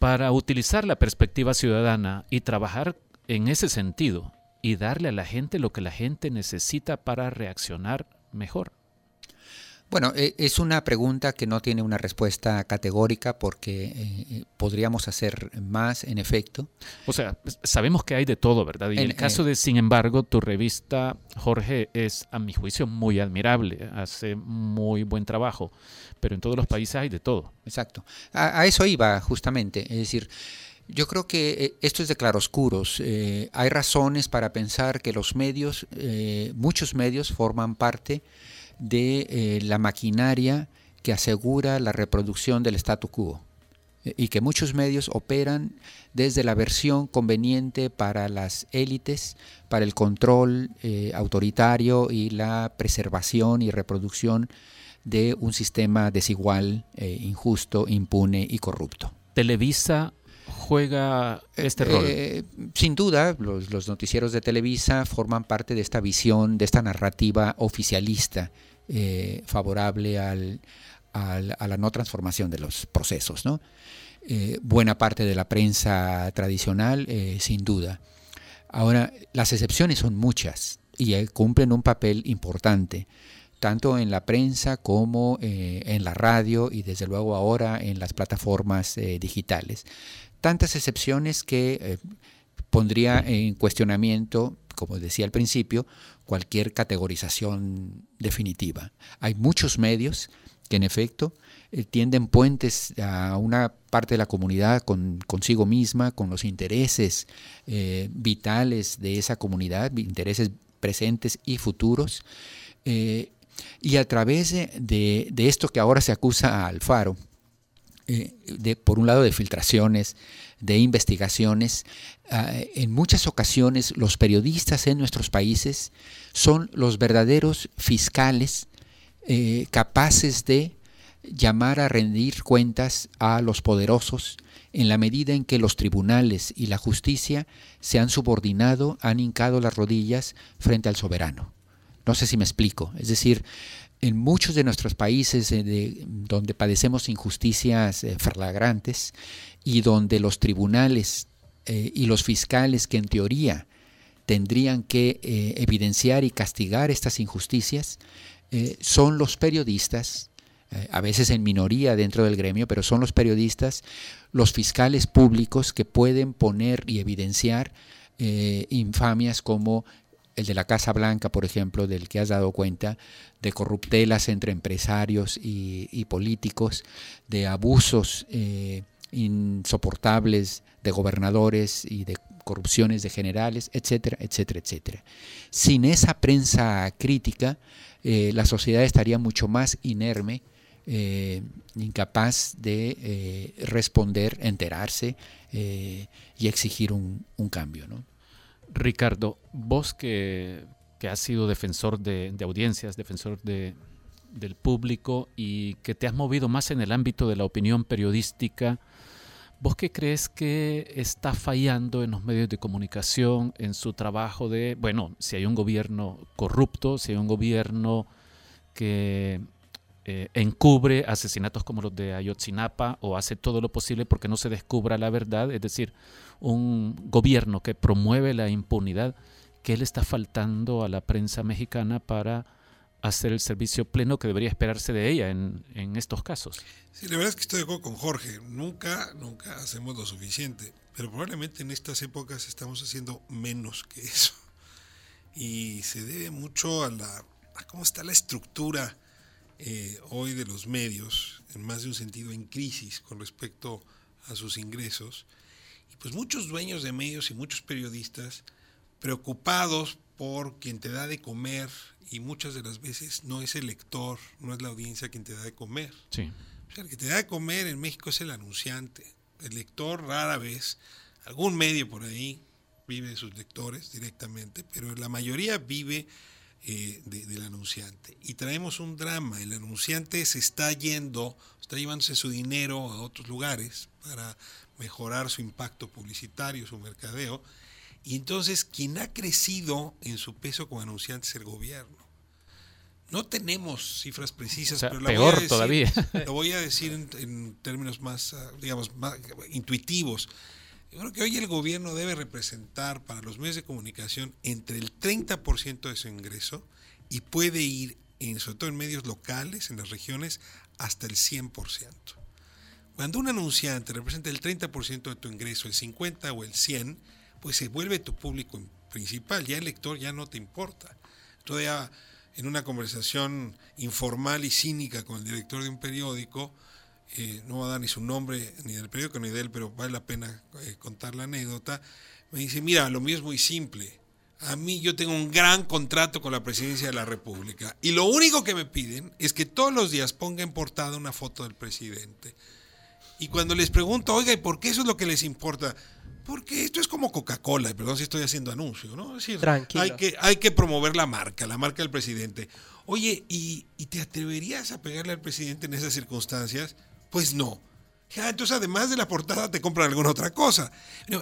para utilizar la perspectiva ciudadana y trabajar en ese sentido y darle a la gente lo que la gente necesita para reaccionar mejor. Bueno, e, es una pregunta que no tiene una respuesta categórica porque eh, eh, podríamos hacer más, en efecto. O sea, sabemos que hay de todo, ¿verdad? Y en, el caso de, sin embargo, tu revista, Jorge, es a mi juicio muy admirable, hace muy buen trabajo, pero en todos los países hay de todo. Exacto. A, eso iba justamente, es decir... Yo creo que eh, esto es de claroscuros. hay razones para pensar que los medios, muchos medios, forman parte de eh, la maquinaria que asegura la reproducción del statu quo. y que muchos medios operan desde la versión conveniente para las élites, para el control eh, autoritario y la preservación y reproducción de un sistema desigual, eh, injusto, impune y corrupto. Televisa juega este rol? Eh, sin duda, los, noticieros de Televisa forman parte de esta visión, de esta narrativa oficialista favorable al, a la no transformación de los procesos. Eh, buena parte de la prensa tradicional, eh, sin duda. Ahora, las excepciones son muchas y eh, cumplen un papel importante, tanto en la prensa como en la radio y desde luego ahora en las plataformas digitales. Tantas excepciones que pondría en cuestionamiento, como decía al principio, cualquier categorización definitiva. Hay muchos medios que en efecto eh, tienden puentes a una parte de la comunidad con, consigo misma, con los intereses eh, vitales de esa comunidad, intereses presentes y futuros. Eh, y a través de, esto que ahora se acusa a Alfaro, de, por un lado de filtraciones, de investigaciones, ah, en muchas ocasiones los periodistas en nuestros países son los verdaderos fiscales eh, capaces de llamar a rendir cuentas a los poderosos en la medida en que los tribunales y la justicia se han subordinado, han hincado las rodillas frente al soberano. No sé si me explico. Es decir, en muchos de nuestros países eh, donde padecemos injusticias eh, flagrantes y donde los tribunales y los fiscales que en teoría tendrían que evidenciar y castigar estas injusticias, eh, son los periodistas, eh, a veces en minoría dentro del gremio, pero son los periodistas, los fiscales públicos que pueden poner y evidenciar eh, infamias como el de la Casa Blanca, por ejemplo, del que has dado cuenta, de corruptelas entre empresarios y, políticos, de abusos insoportables de gobernadores y de corrupciones de generales, etcétera, etcétera, etcétera. Sin esa prensa crítica, eh, la sociedad estaría mucho más inerme, eh, incapaz de eh, responder, enterarse y exigir un, cambio. Ricardo, vos que, has sido defensor de, audiencias, defensor de, del público y que te has movido más en el ámbito de la opinión periodística, ¿Vos qué crees que está fallando en los medios de comunicación, en su trabajo de, bueno, si hay un gobierno corrupto, si hay un gobierno que eh, encubre asesinatos como los de Ayotzinapa o hace todo lo posible porque no se descubra la verdad, es decir, un gobierno que promueve la impunidad, ¿qué le está faltando a la prensa mexicana para hacer el servicio pleno que debería esperarse de ella en, en, estos casos. Sí, la verdad es que estoy de acuerdo con Jorge. Nunca, nunca hacemos lo suficiente. Pero probablemente en estas épocas estamos haciendo menos que eso. Y se debe mucho a, la, a cómo está la estructura eh, hoy de los medios, en más de un sentido en crisis con respecto a sus ingresos. Pues muchos dueños de medios y muchos periodistas preocupados por quien te da de comer y muchas de las veces no es el lector, no es la audiencia quien te da de comer. Sí. O sea, el que te da de comer en México es el anunciante. El lector rara vez, algún medio por ahí vive de sus lectores directamente, pero la mayoría vive eh, del anunciante. Y traemos un drama, el anunciante se está yendo, está llevándose su dinero a otros lugares para mejorar su impacto publicitario, su mercadeo, y entonces quien ha crecido en su peso como anunciante es el gobierno. No tenemos cifras precisas, pero la peor voy a todavía. Lo voy a decir en, términos más, ah, digamos, más intuitivos. Yo creo que hoy el gobierno debe representar para los medios de comunicación entre el 30% de su ingreso y puede ir, en, sobre todo en medios locales, en las regiones, hasta el 100%. Cuando un anunciante representa el 30% de tu ingreso, el 50 o el 100, pues se vuelve tu público principal, ya el lector ya no te importa. Todavía en una conversación informal y cínica con el director de un periódico, eh, no va a dar ni su nombre ni del periódico ni de él, pero vale la pena eh, contar la anécdota, me dice, mira, lo mío es muy simple. A mí yo tengo un gran contrato con la presidencia de la República y lo único que me piden es que todos los días ponga en portada una foto del presidente. Y cuando les pregunto, oiga, ¿y por qué eso es lo que les importa? Porque esto es como Coca-Cola, perdón si estoy haciendo anuncio, ¿no? Es decir, Hay que, hay que promover la marca, la marca del presidente. Oye, ¿y, ¿y te atreverías a pegarle al presidente en esas circunstancias? Pues no. Ya, entonces, además de la portada, te compran alguna otra cosa.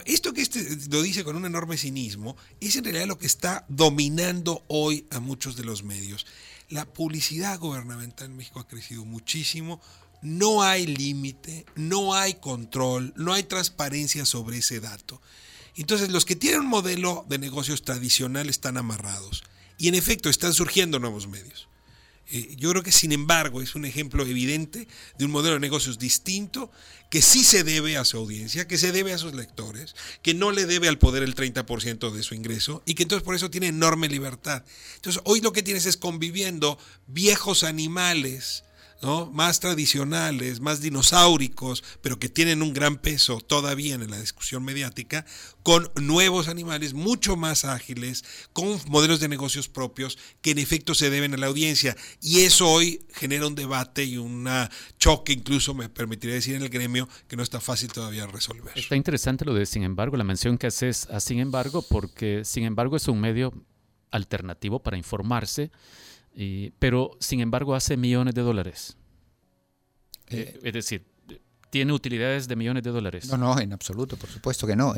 esto que este lo dice con un enorme cinismo es en realidad lo que está dominando hoy a muchos de los medios. La publicidad gubernamental en México ha crecido muchísimo. No hay límite, no hay control, no hay transparencia sobre ese dato. Entonces, los que tienen un modelo de negocios tradicional están amarrados. Y en efecto, están surgiendo nuevos medios. Eh, yo creo que sin embargo es un ejemplo evidente de un modelo de negocios distinto que sí se debe a su audiencia, que se debe a sus lectores, que no le debe al poder el 30% de su ingreso y que entonces por eso tiene enorme libertad. Entonces hoy lo que tienes es conviviendo viejos animales más tradicionales, más dinosauricos, pero que tienen un gran peso todavía en la discusión mediática, con nuevos animales mucho más ágiles, con modelos de negocios propios que en efecto se deben a la audiencia. Y eso hoy genera un debate y un choque, incluso me permitiría decir en el gremio, que no está fácil todavía resolver. Está interesante lo de sin embargo, la mención que haces a sin embargo, porque sin embargo es un medio alternativo para informarse pero sin embargo hace millones de dólares. Eh, es decir, tiene utilidades de millones de dólares. No, no, en absoluto, por supuesto que no.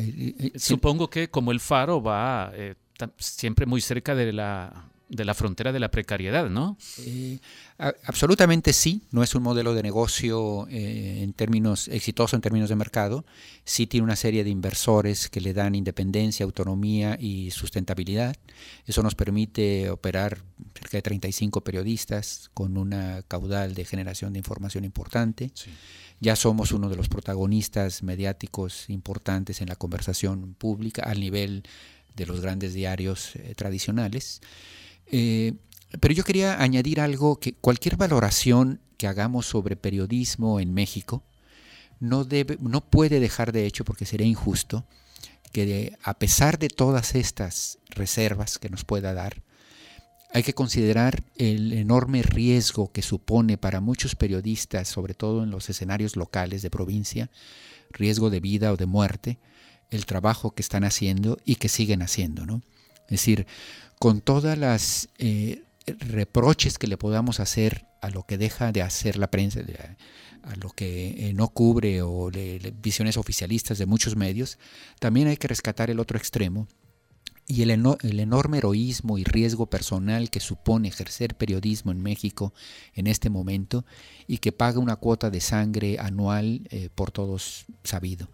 Supongo que como el faro va eh, siempre muy cerca de la de la frontera de la precariedad, ¿no? Eh, absolutamente sí, no es un modelo de negocio eh, en términos exitoso en términos de mercado, sí tiene una serie de inversores que le dan independencia, autonomía y sustentabilidad. Eso nos permite operar cerca de 35 periodistas con una caudal de generación de información importante. Ya somos uno de los protagonistas mediáticos importantes en la conversación pública al nivel de los grandes diarios eh, tradicionales. Eh, pero yo quería añadir algo que cualquier valoración que hagamos sobre periodismo en México no, debe, no puede dejar de hecho, porque sería injusto, que a pesar de todas estas reservas que nos pueda dar, hay que considerar el enorme riesgo que supone para muchos periodistas, sobre todo en los escenarios locales de provincia, riesgo de vida o de muerte, el trabajo que están haciendo y que siguen haciendo. ¿no? Es decir, con todas las eh, reproches que le podamos hacer a lo que deja de hacer la prensa, a lo que eh, no cubre o visiones oficialistas de muchos medios, también hay que rescatar el otro extremo y el, el, enorme heroísmo y riesgo personal que supone ejercer periodismo en México en este momento y que paga una cuota de sangre anual eh, por todos sabido.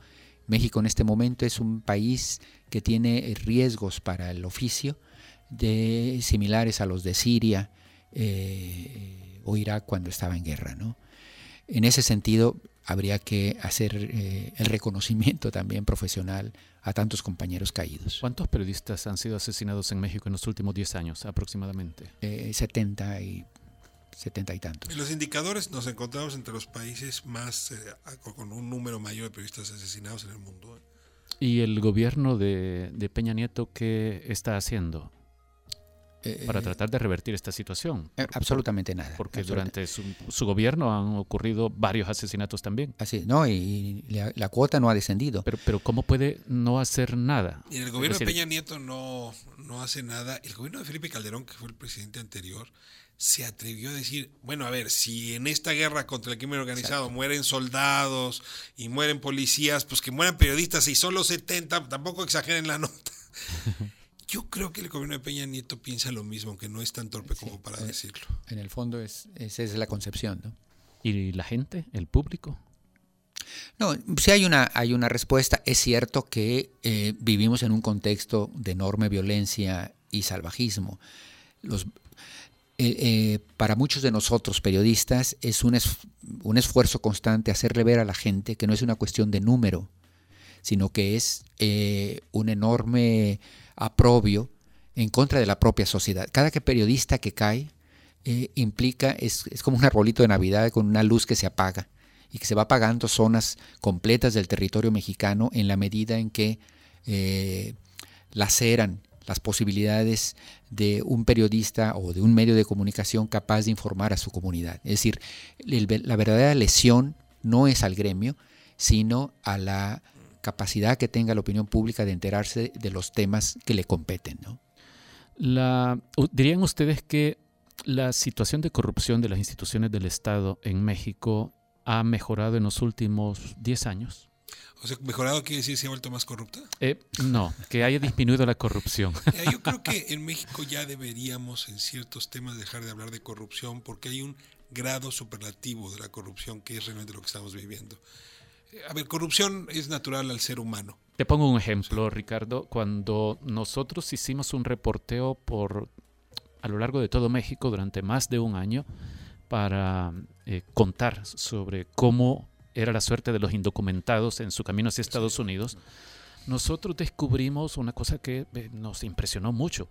México en este momento es un país que tiene riesgos para el oficio, de, similares a los de Siria eh, o Irak cuando estaba en guerra. ¿no? En ese sentido, habría que hacer eh, el reconocimiento también profesional a tantos compañeros caídos. ¿Cuántos periodistas han sido asesinados en México en los últimos 10 años aproximadamente? Eh, 70 y 70 y tantos. En los indicadores nos encontramos entre los países más eh, con un número mayor de periodistas asesinados en el mundo. ¿Y el gobierno de, de Peña Nieto qué está haciendo? Eh, para tratar de revertir esta situación. Eh, absolutamente nada. Porque durante su, gobierno han ocurrido varios asesinatos también. Así, no, y, la, cuota no ha descendido. Pero, pero ¿cómo puede no hacer nada? Y el gobierno de Peña Nieto no, no hace nada. El gobierno de Felipe Calderón, que fue el presidente anterior, se atrevió a decir, bueno, a ver, si en esta guerra contra el crimen organizado mueren soldados y mueren policías, pues que mueran periodistas y solo 70, tampoco exageren la nota. Yo creo que el gobierno de Peña Nieto piensa lo mismo, aunque no es tan torpe como para eh, decirlo. En el fondo es, esa es la concepción, ¿no? ¿Y la gente, el público? No, sí hay una, hay una respuesta. Es cierto que eh, vivimos en un contexto de enorme violencia y salvajismo. Los, eh, para muchos de nosotros periodistas es un, un esfuerzo constante hacerle ver a la gente que no es una cuestión de número, sino que es un enorme aprobio en contra de la propia sociedad. Cada que periodista que cae eh, implica, es, como un arbolito de Navidad con una luz que se apaga y que se va apagando zonas completas del territorio mexicano en la medida en que eh, laceran las posibilidades de un periodista o de un medio de comunicación capaz de informar a su comunidad. Es decir, la verdadera lesión no es al gremio, sino a la capacidad que tenga la opinión pública de enterarse de los temas que le competen. ¿no? La, ¿Dirían ustedes que la situación de corrupción de las instituciones del Estado en México ha mejorado en los últimos 10 años? O sea, mejorado quiere decir que se ha vuelto más corrupta. Eh, no, que haya disminuido la corrupción. Yo creo que en México ya deberíamos en ciertos temas dejar de hablar de corrupción porque hay un grado superlativo de la corrupción que es realmente lo que estamos viviendo. A ver, corrupción es natural al ser humano. Te pongo un ejemplo, Ricardo. Cuando nosotros hicimos un reporteo por a lo largo de todo México durante más de un año para eh, contar sobre cómo era la suerte de los indocumentados en su camino hacia Estados Unidos, nosotros descubrimos una cosa que eh, nos impresionó mucho.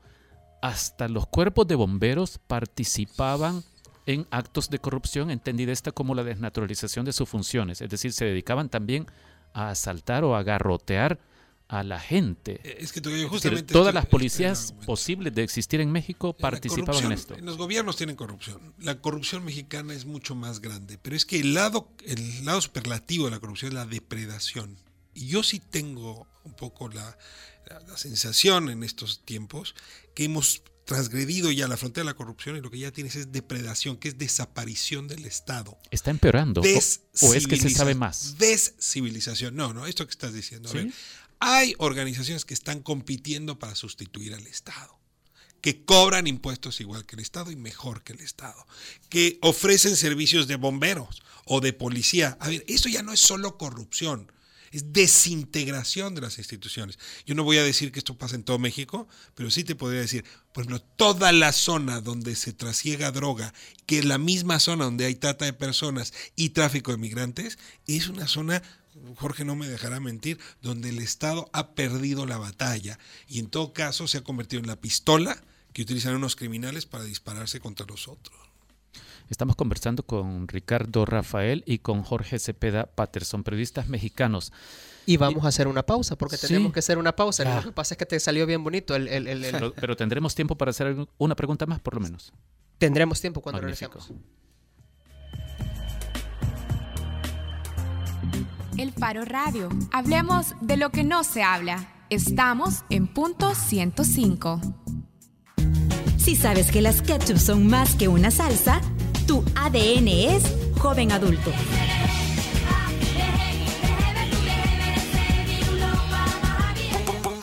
Hasta los cuerpos de bomberos participaban en actos de corrupción, entendida esta como la desnaturalización de sus funciones, es decir, se dedicaban también a asaltar o a garrotear a la gente. Eh, es que justamente todas las policías posibles de existir en México participaban en esto. Los gobiernos tienen corrupción. La corrupción mexicana es mucho más grande, pero es que el lado el lado superlativo de la corrupción es la depredación. Y yo sí tengo un poco la, la sensación en estos tiempos que hemos transgredido ya la frontera de la corrupción y lo que ya tienes es depredación, que es desaparición del Estado. ¿Está empeorando? ¿O, es que se sabe más? Descivilización. No, no, esto que estás diciendo. hay organizaciones que están compitiendo para sustituir al Estado que cobran impuestos igual que el Estado y mejor que el Estado, que ofrecen servicios de bomberos o de policía. A ver, eso ya no es solo corrupción, es desintegración de las instituciones. Yo no voy a decir que esto pasa en todo México, pero sí te podría decir, por ejemplo, toda la zona donde se trasiega droga, que es la misma zona donde hay trata de personas y tráfico de migrantes, es una zona Jorge no me dejará mentir, donde el Estado ha perdido la batalla y en todo caso se ha convertido en la pistola que utilizan unos criminales para dispararse contra los otros. Estamos conversando con Ricardo Rafael y con Jorge Cepeda Patterson, periodistas mexicanos. Y vamos a hacer una pausa, porque tenemos que hacer una pausa. Lo que pasa es que te salió bien bonito. El, Pero, tendremos tiempo para hacer una pregunta más, por lo menos. Tendremos tiempo cuando regresemos. El Faro Radio. Hablemos de lo que no se habla. Estamos en punto 105. Si sabes que las ketchup son más que una salsa, tu ADN es joven adulto.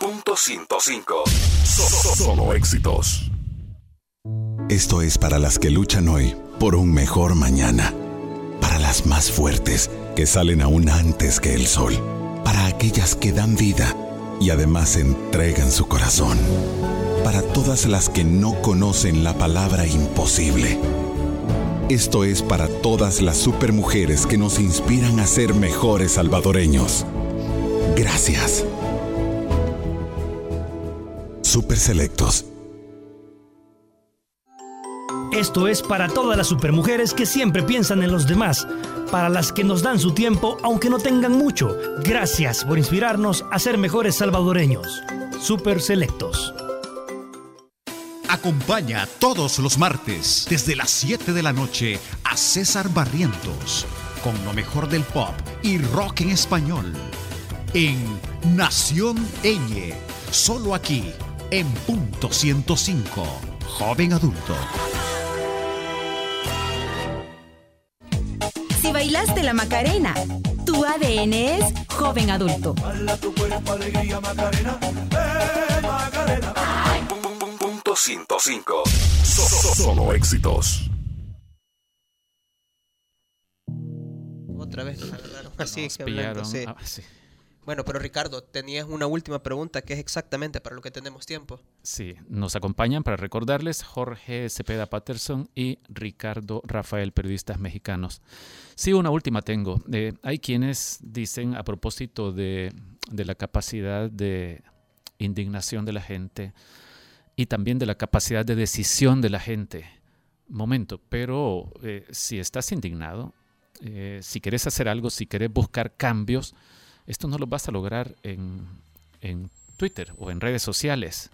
Punto 105. Solo éxitos. Esto es para las que luchan hoy por un mejor mañana. Para las más fuertes que salen aún antes que el sol. Para aquellas que dan vida y además entregan su corazón. Para todas las que no conocen la palabra imposible esto es para todas las supermujeres que nos inspiran a ser mejores salvadoreños. Gracias. Super Selectos. Esto es para todas las supermujeres que siempre piensan en los demás, para las que nos dan su tiempo aunque no tengan mucho. Gracias por inspirarnos a ser mejores salvadoreños. Super Selectos. Acompaña todos los martes desde las 7 de la noche a César Barrientos con lo mejor del pop y rock en español en Nación Eñe, solo aquí en punto 105, joven adulto. Si bailaste la Macarena, tu ADN es joven adulto. Macarena. 105. Solo éxitos. Otra vez nos agarraron así que hablando, sí. Ah, sí. Bueno, pero Ricardo, tenías una última pregunta que es exactamente para lo que tenemos tiempo. Sí, nos acompañan para recordarles Jorge Cepeda Patterson y Ricardo Rafael, periodistas mexicanos. Sí, una última tengo. Eh, hay quienes dicen a propósito de, de la capacidad de indignación de la gente, y también de la capacidad de decisión de la gente. Momento, pero eh, si estás indignado, eh, si quieres hacer algo, si quieres buscar cambios, esto no lo vas a lograr en, en Twitter o en redes sociales.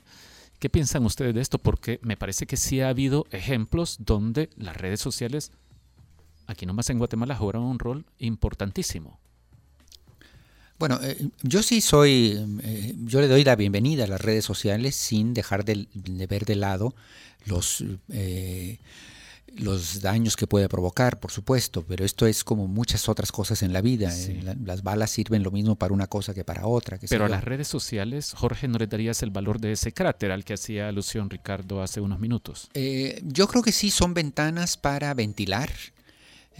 ¿Qué piensan ustedes de esto? Porque me parece que sí ha habido ejemplos donde las redes sociales, aquí nomás en Guatemala, jugaron un rol importantísimo. Bueno, eh, yo sí soy, eh, yo le doy la bienvenida a las redes sociales sin dejar de, ver de lado los, eh, los daños que puede provocar, por supuesto, pero esto es como muchas otras cosas en la vida. las balas sirven lo mismo para una cosa que para otra. pero a las redes sociales, Jorge, ¿no le darías el valor de ese cráter al que hacía alusión Ricardo hace unos minutos? yo creo que sí son ventanas para ventilar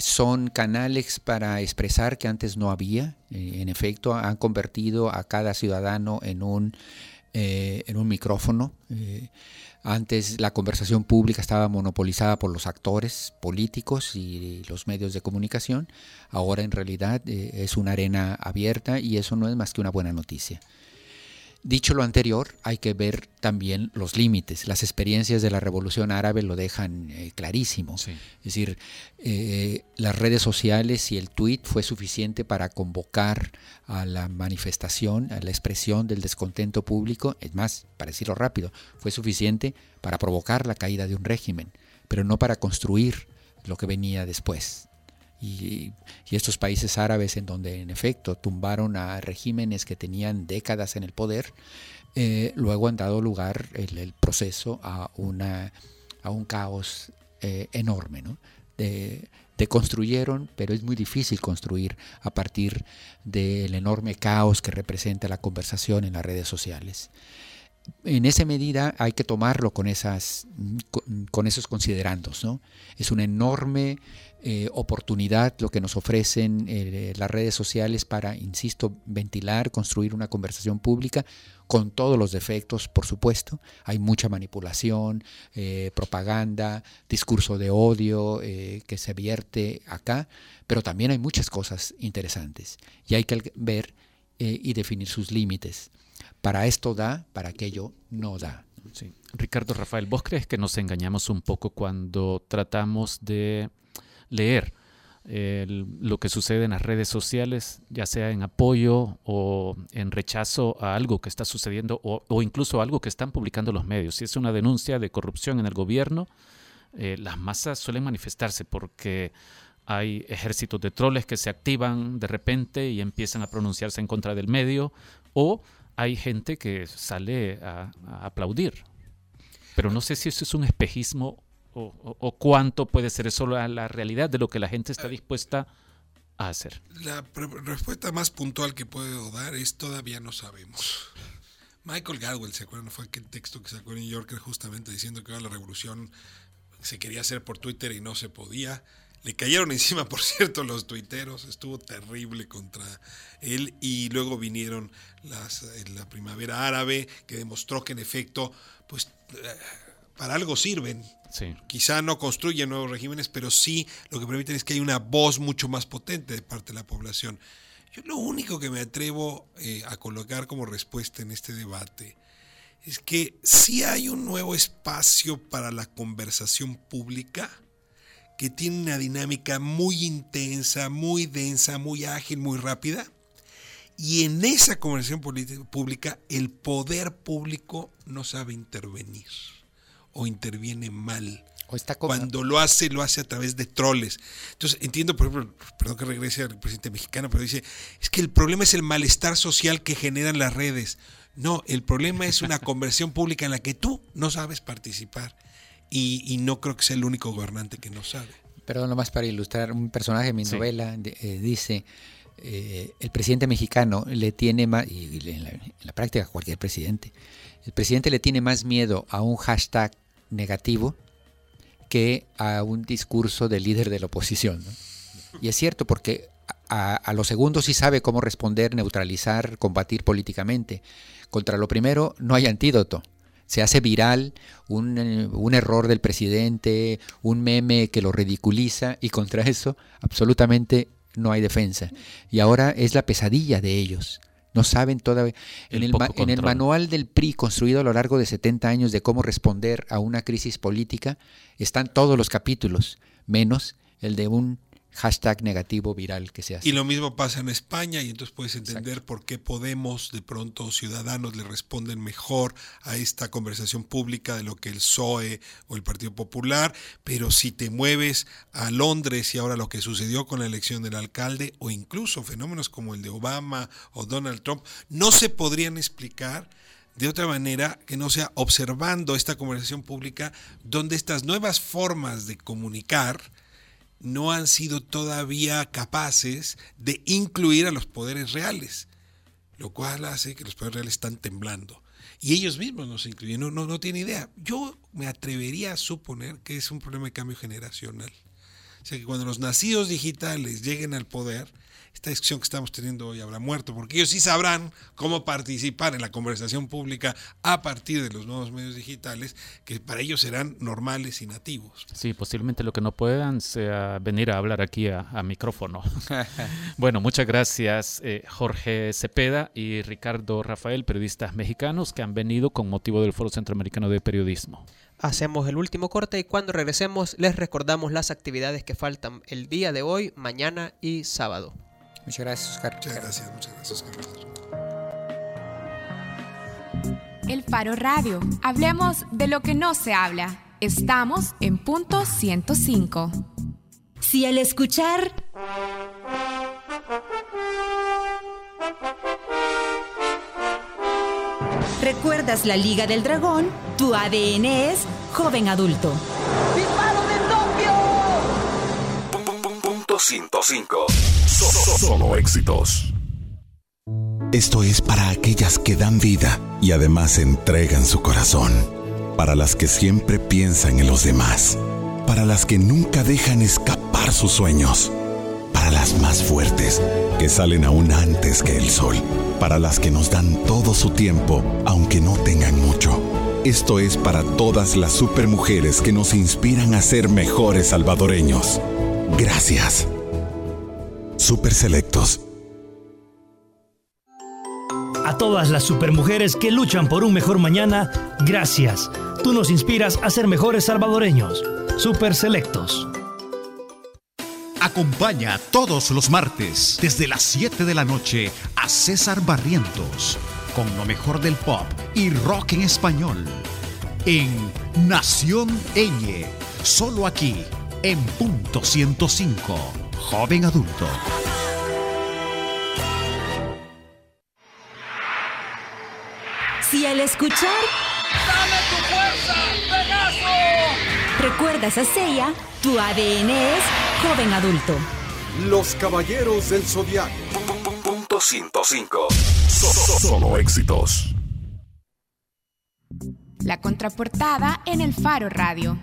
son canales para expresar que antes no había. Eh, en efecto, han convertido a cada ciudadano en un, eh, en un micrófono. Eh, antes la conversación pública estaba monopolizada por los actores políticos y los medios de comunicación. Ahora en realidad es una arena abierta y eso no es más que una buena noticia. Dicho lo anterior, hay que ver también los límites. Las experiencias de la Revolución Árabe lo dejan eh, clarísimo. Es decir, eh, las redes sociales y el tweet fue suficiente para convocar a la manifestación, a la expresión del descontento público. Es más, para decirlo rápido, fue suficiente para provocar la caída de un régimen, pero no para construir lo que venía después y, estos países árabes en donde en efecto tumbaron a regímenes que tenían décadas en el poder, eh, luego han dado lugar el, proceso a, una, a un caos eh, enorme. ¿no? De, construyeron, pero es muy difícil construir a partir del enorme caos que representa la conversación en las redes sociales. En esa medida hay que tomarlo con, esas, con, esos considerandos. ¿no? Es una enorme eh, oportunidad lo que nos ofrecen eh, las redes sociales para, insisto, ventilar, construir una conversación pública con todos los defectos, por supuesto. Hay mucha manipulación, eh, propaganda, discurso de odio que se vierte acá, pero también hay muchas cosas interesantes y hay que ver y definir sus límites. Para esto da, para aquello no da. Ricardo Rafael, ¿vos crees que nos engañamos un poco cuando tratamos de leer lo que sucede en las redes sociales, ya sea en apoyo o en rechazo a algo que está sucediendo o, incluso algo que están publicando los medios. Si es una denuncia de corrupción en el gobierno, eh, las masas suelen manifestarse porque hay ejércitos de troles que se activan de repente y empiezan a pronunciarse en contra del medio o hay gente que sale a aplaudir. Pero no sé si eso es un espejismo o, cuánto puede ser eso la, la, realidad de lo que la gente está dispuesta a hacer? La respuesta más puntual que puedo dar es todavía no sabemos. Michael Gadwell, ¿se acuerdan? Fue aquel texto que sacó en New Yorker justamente diciendo que la revolución se quería hacer por Twitter y no se podía. Le cayeron encima, por cierto, los tuiteros. Estuvo terrible contra él. Y luego vinieron las, eh, la primavera árabe, que demostró que en efecto, pues eh, para algo sirven. Quizá no construyen nuevos regímenes, pero sí lo que permiten es que hay una voz mucho más potente de parte de la población. Yo lo único que me atrevo eh, a colocar como respuesta en este debate es que sí hay un nuevo espacio para la conversación pública que tiene una dinámica muy intensa, muy densa, muy ágil, muy rápida. Y en esa conversación pública el poder público no sabe intervenir o interviene mal. O está Cuando lo hace, lo hace a través de troles. Entonces, entiendo, por ejemplo, perdón que regrese al presidente mexicano, pero dice, es que el problema es el malestar social que generan las redes. No, el problema es una conversión pública en la que tú no sabes participar. Y, no creo que sea el único gobernante que no sabe. Perdón, nomás para ilustrar, un personaje de mi novela eh, dice, eh, el presidente mexicano le tiene más, y en la, en la práctica cualquier presidente, el presidente le tiene más miedo a un hashtag negativo que a un discurso del líder de la oposición. Y es cierto, porque a, los segundos sí sabe cómo responder, neutralizar, combatir políticamente. Contra lo primero no hay antídoto. Se hace viral un, un, error del presidente, un meme que lo ridiculiza y contra eso absolutamente no hay defensa. Y ahora es la pesadilla de ellos. No saben todavía. En el, en el, manual del PRI, construido a lo largo de 70 años de cómo responder a una crisis política, están todos los capítulos, menos el de un hashtag negativo viral que se hace. Y lo mismo pasa en España y entonces puedes entender por qué Podemos, de pronto ciudadanos le responden mejor a esta conversación pública de lo que el PSOE o el Partido Popular, pero si te mueves a Londres y ahora lo que sucedió con la elección del alcalde o incluso fenómenos como el de Obama o Donald Trump, no se podrían explicar de otra manera que no sea observando esta conversación pública donde estas nuevas formas de comunicar no han sido todavía capaces de incluir a los poderes reales, lo cual hace que los poderes reales están temblando. Y ellos mismos no se incluyen, no, no, no tienen idea. Yo me atrevería a suponer que es un problema de cambio generacional. O sea que cuando los nacidos digitales lleguen al poder, esta discusión que estamos teniendo hoy habrá muerto, porque ellos sí sabrán cómo participar en la conversación pública a partir de los nuevos medios digitales, que para ellos serán normales y nativos. Sí, posiblemente lo que no puedan sea venir a hablar aquí a, micrófono. bueno, muchas gracias eh, Jorge Cepeda y Ricardo Rafael, periodistas mexicanos que han venido con motivo del Foro Centroamericano de Periodismo. Hacemos el último corte y cuando regresemos les recordamos las actividades que faltan el día de hoy, mañana y sábado. Muchas gracias, Oscar. Muchas gracias, muchas gracias, Oscar. El Faro Radio. Hablemos de lo que no se habla. Estamos en punto 105. Si al escuchar... ¿Recuerdas la Liga del Dragón? Tu ADN es joven adulto. ¡Disparo de Tokio! Punto 105. Solo éxitos. Esto es para aquellas que dan vida y además entregan su corazón. Para las que siempre piensan en los demás. Para las que nunca dejan escapar sus sueños. Para las más fuertes, que salen aún antes que el sol. Para las que nos dan todo su tiempo, aunque no tengan mucho. Esto es para todas las supermujeres que nos inspiran a ser mejores salvadoreños. Gracias. Super Selectos. A todas las supermujeres que luchan por un mejor mañana, gracias. Tú nos inspiras a ser mejores salvadoreños. Super Selectos. Acompaña todos los martes desde las 7 de la noche a César Barrientos con lo mejor del pop y rock en español en Nación Eñe, solo aquí en punto 105 joven adulto. Si al escuchar... ¡Dale tu fuerza, Pegaso! Recuerdas a Seiya, tu ADN es joven adulto. Los Caballeros del Zodiaco. Punto 105. Solo éxitos. La contraportada en el Faro Radio.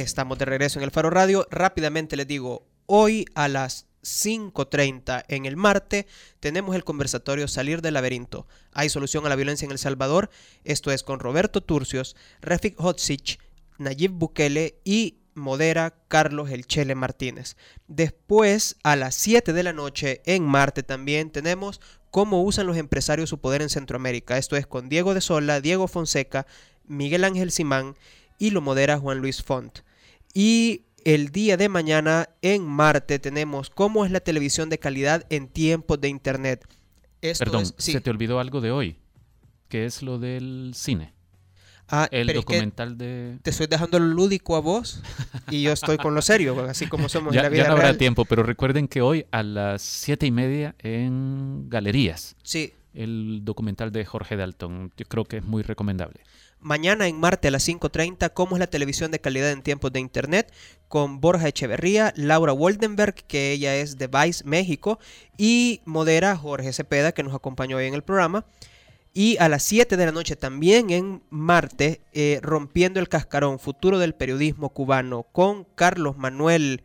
Estamos de regreso en el Faro Radio. Rápidamente les digo, hoy a las 5.30 en el Marte tenemos el conversatorio Salir del laberinto. Hay solución a la violencia en El Salvador. Esto es con Roberto Turcios, Refik Hotzich, Nayib Bukele y modera Carlos El Chele Martínez. Después, a las 7 de la noche en Marte también tenemos cómo usan los empresarios su poder en Centroamérica. Esto es con Diego de Sola, Diego Fonseca, Miguel Ángel Simán y lo modera Juan Luis Font. Y el día de mañana en Marte tenemos cómo es la televisión de calidad en tiempos de Internet. Perdón, se te olvidó algo de hoy, que es lo del cine. Ah, el documental de... Te estoy dejando lo lúdico a vos y yo estoy con lo serio, así como somos ya, en la vida Ya no habrá tiempo, pero recuerden que hoy a las siete y media en Galerías. Sí. El documental de Jorge Dalton, yo creo que es muy recomendable. Mañana en Marte a las 5.30, cómo es la televisión de calidad en tiempos de Internet, con Borja Echeverría, Laura Woldenberg, que ella es de Vice México, y modera Jorge Cepeda, que nos acompañó hoy en el programa. Y a las 7 de la noche también en Marte, eh, Rompiendo el Cascarón, Futuro del Periodismo Cubano, con Carlos Manuel...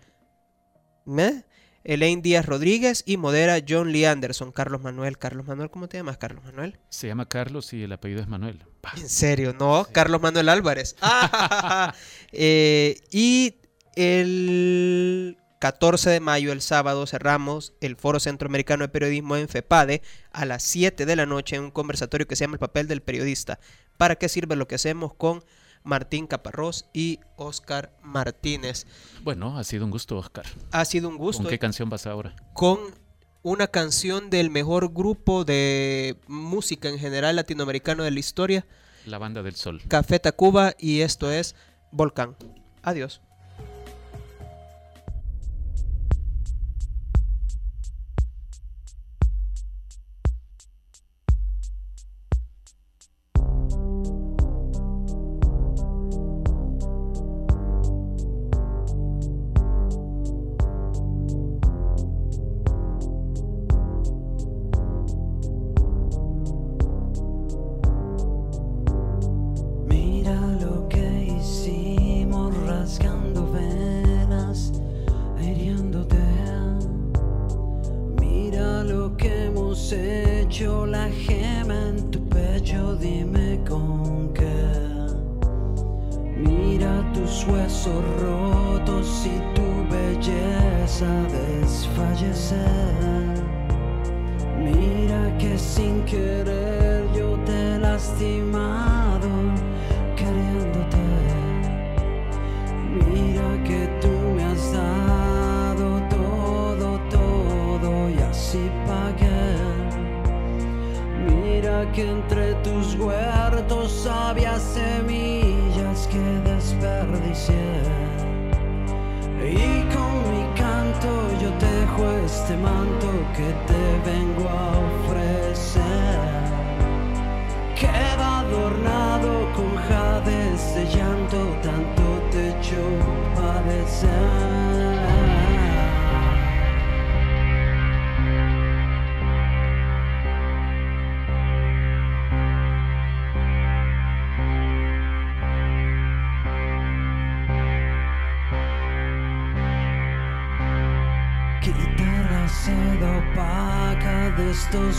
¿eh? Elaine Díaz Rodríguez y modera John Lee Anderson. Carlos Manuel. Carlos Manuel, ¿cómo te llamas, Carlos Manuel? Se llama Carlos y el apellido es Manuel. ¿En serio? No, Carlos Manuel Álvarez. Eh, y el 14 de mayo, el sábado, cerramos el Foro Centroamericano de Periodismo en FEPADE a las 7 de la noche en un conversatorio que se llama El papel del periodista. ¿Para qué sirve lo que hacemos con Martín Caparrós y Oscar Martínez. Bueno, ha sido un gusto, Oscar. Ha sido un gusto. ¿Con qué canción vas ahora? Con una canción del mejor grupo de música en general latinoamericano de la historia. La Banda del Sol. Café Tacuba y esto es Volcán. Adiós.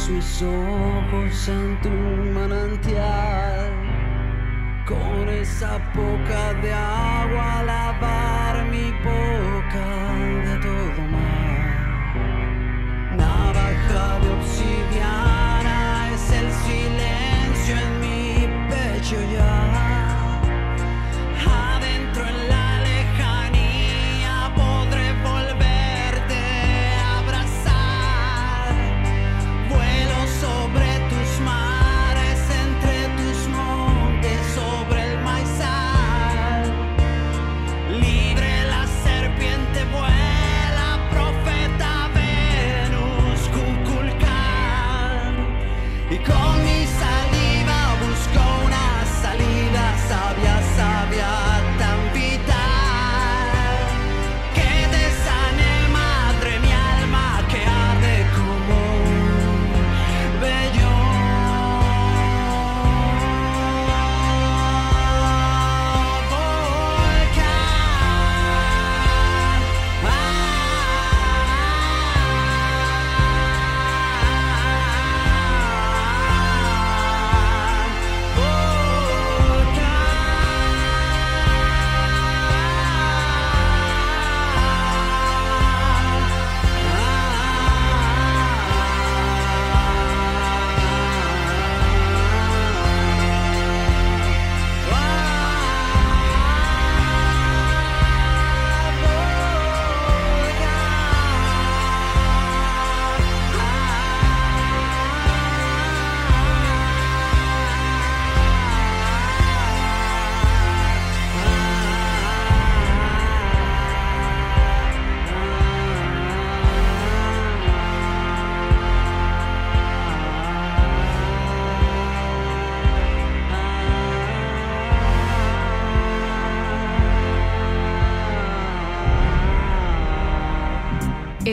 Estos mis ojos en tu manantial, con esa poca de agua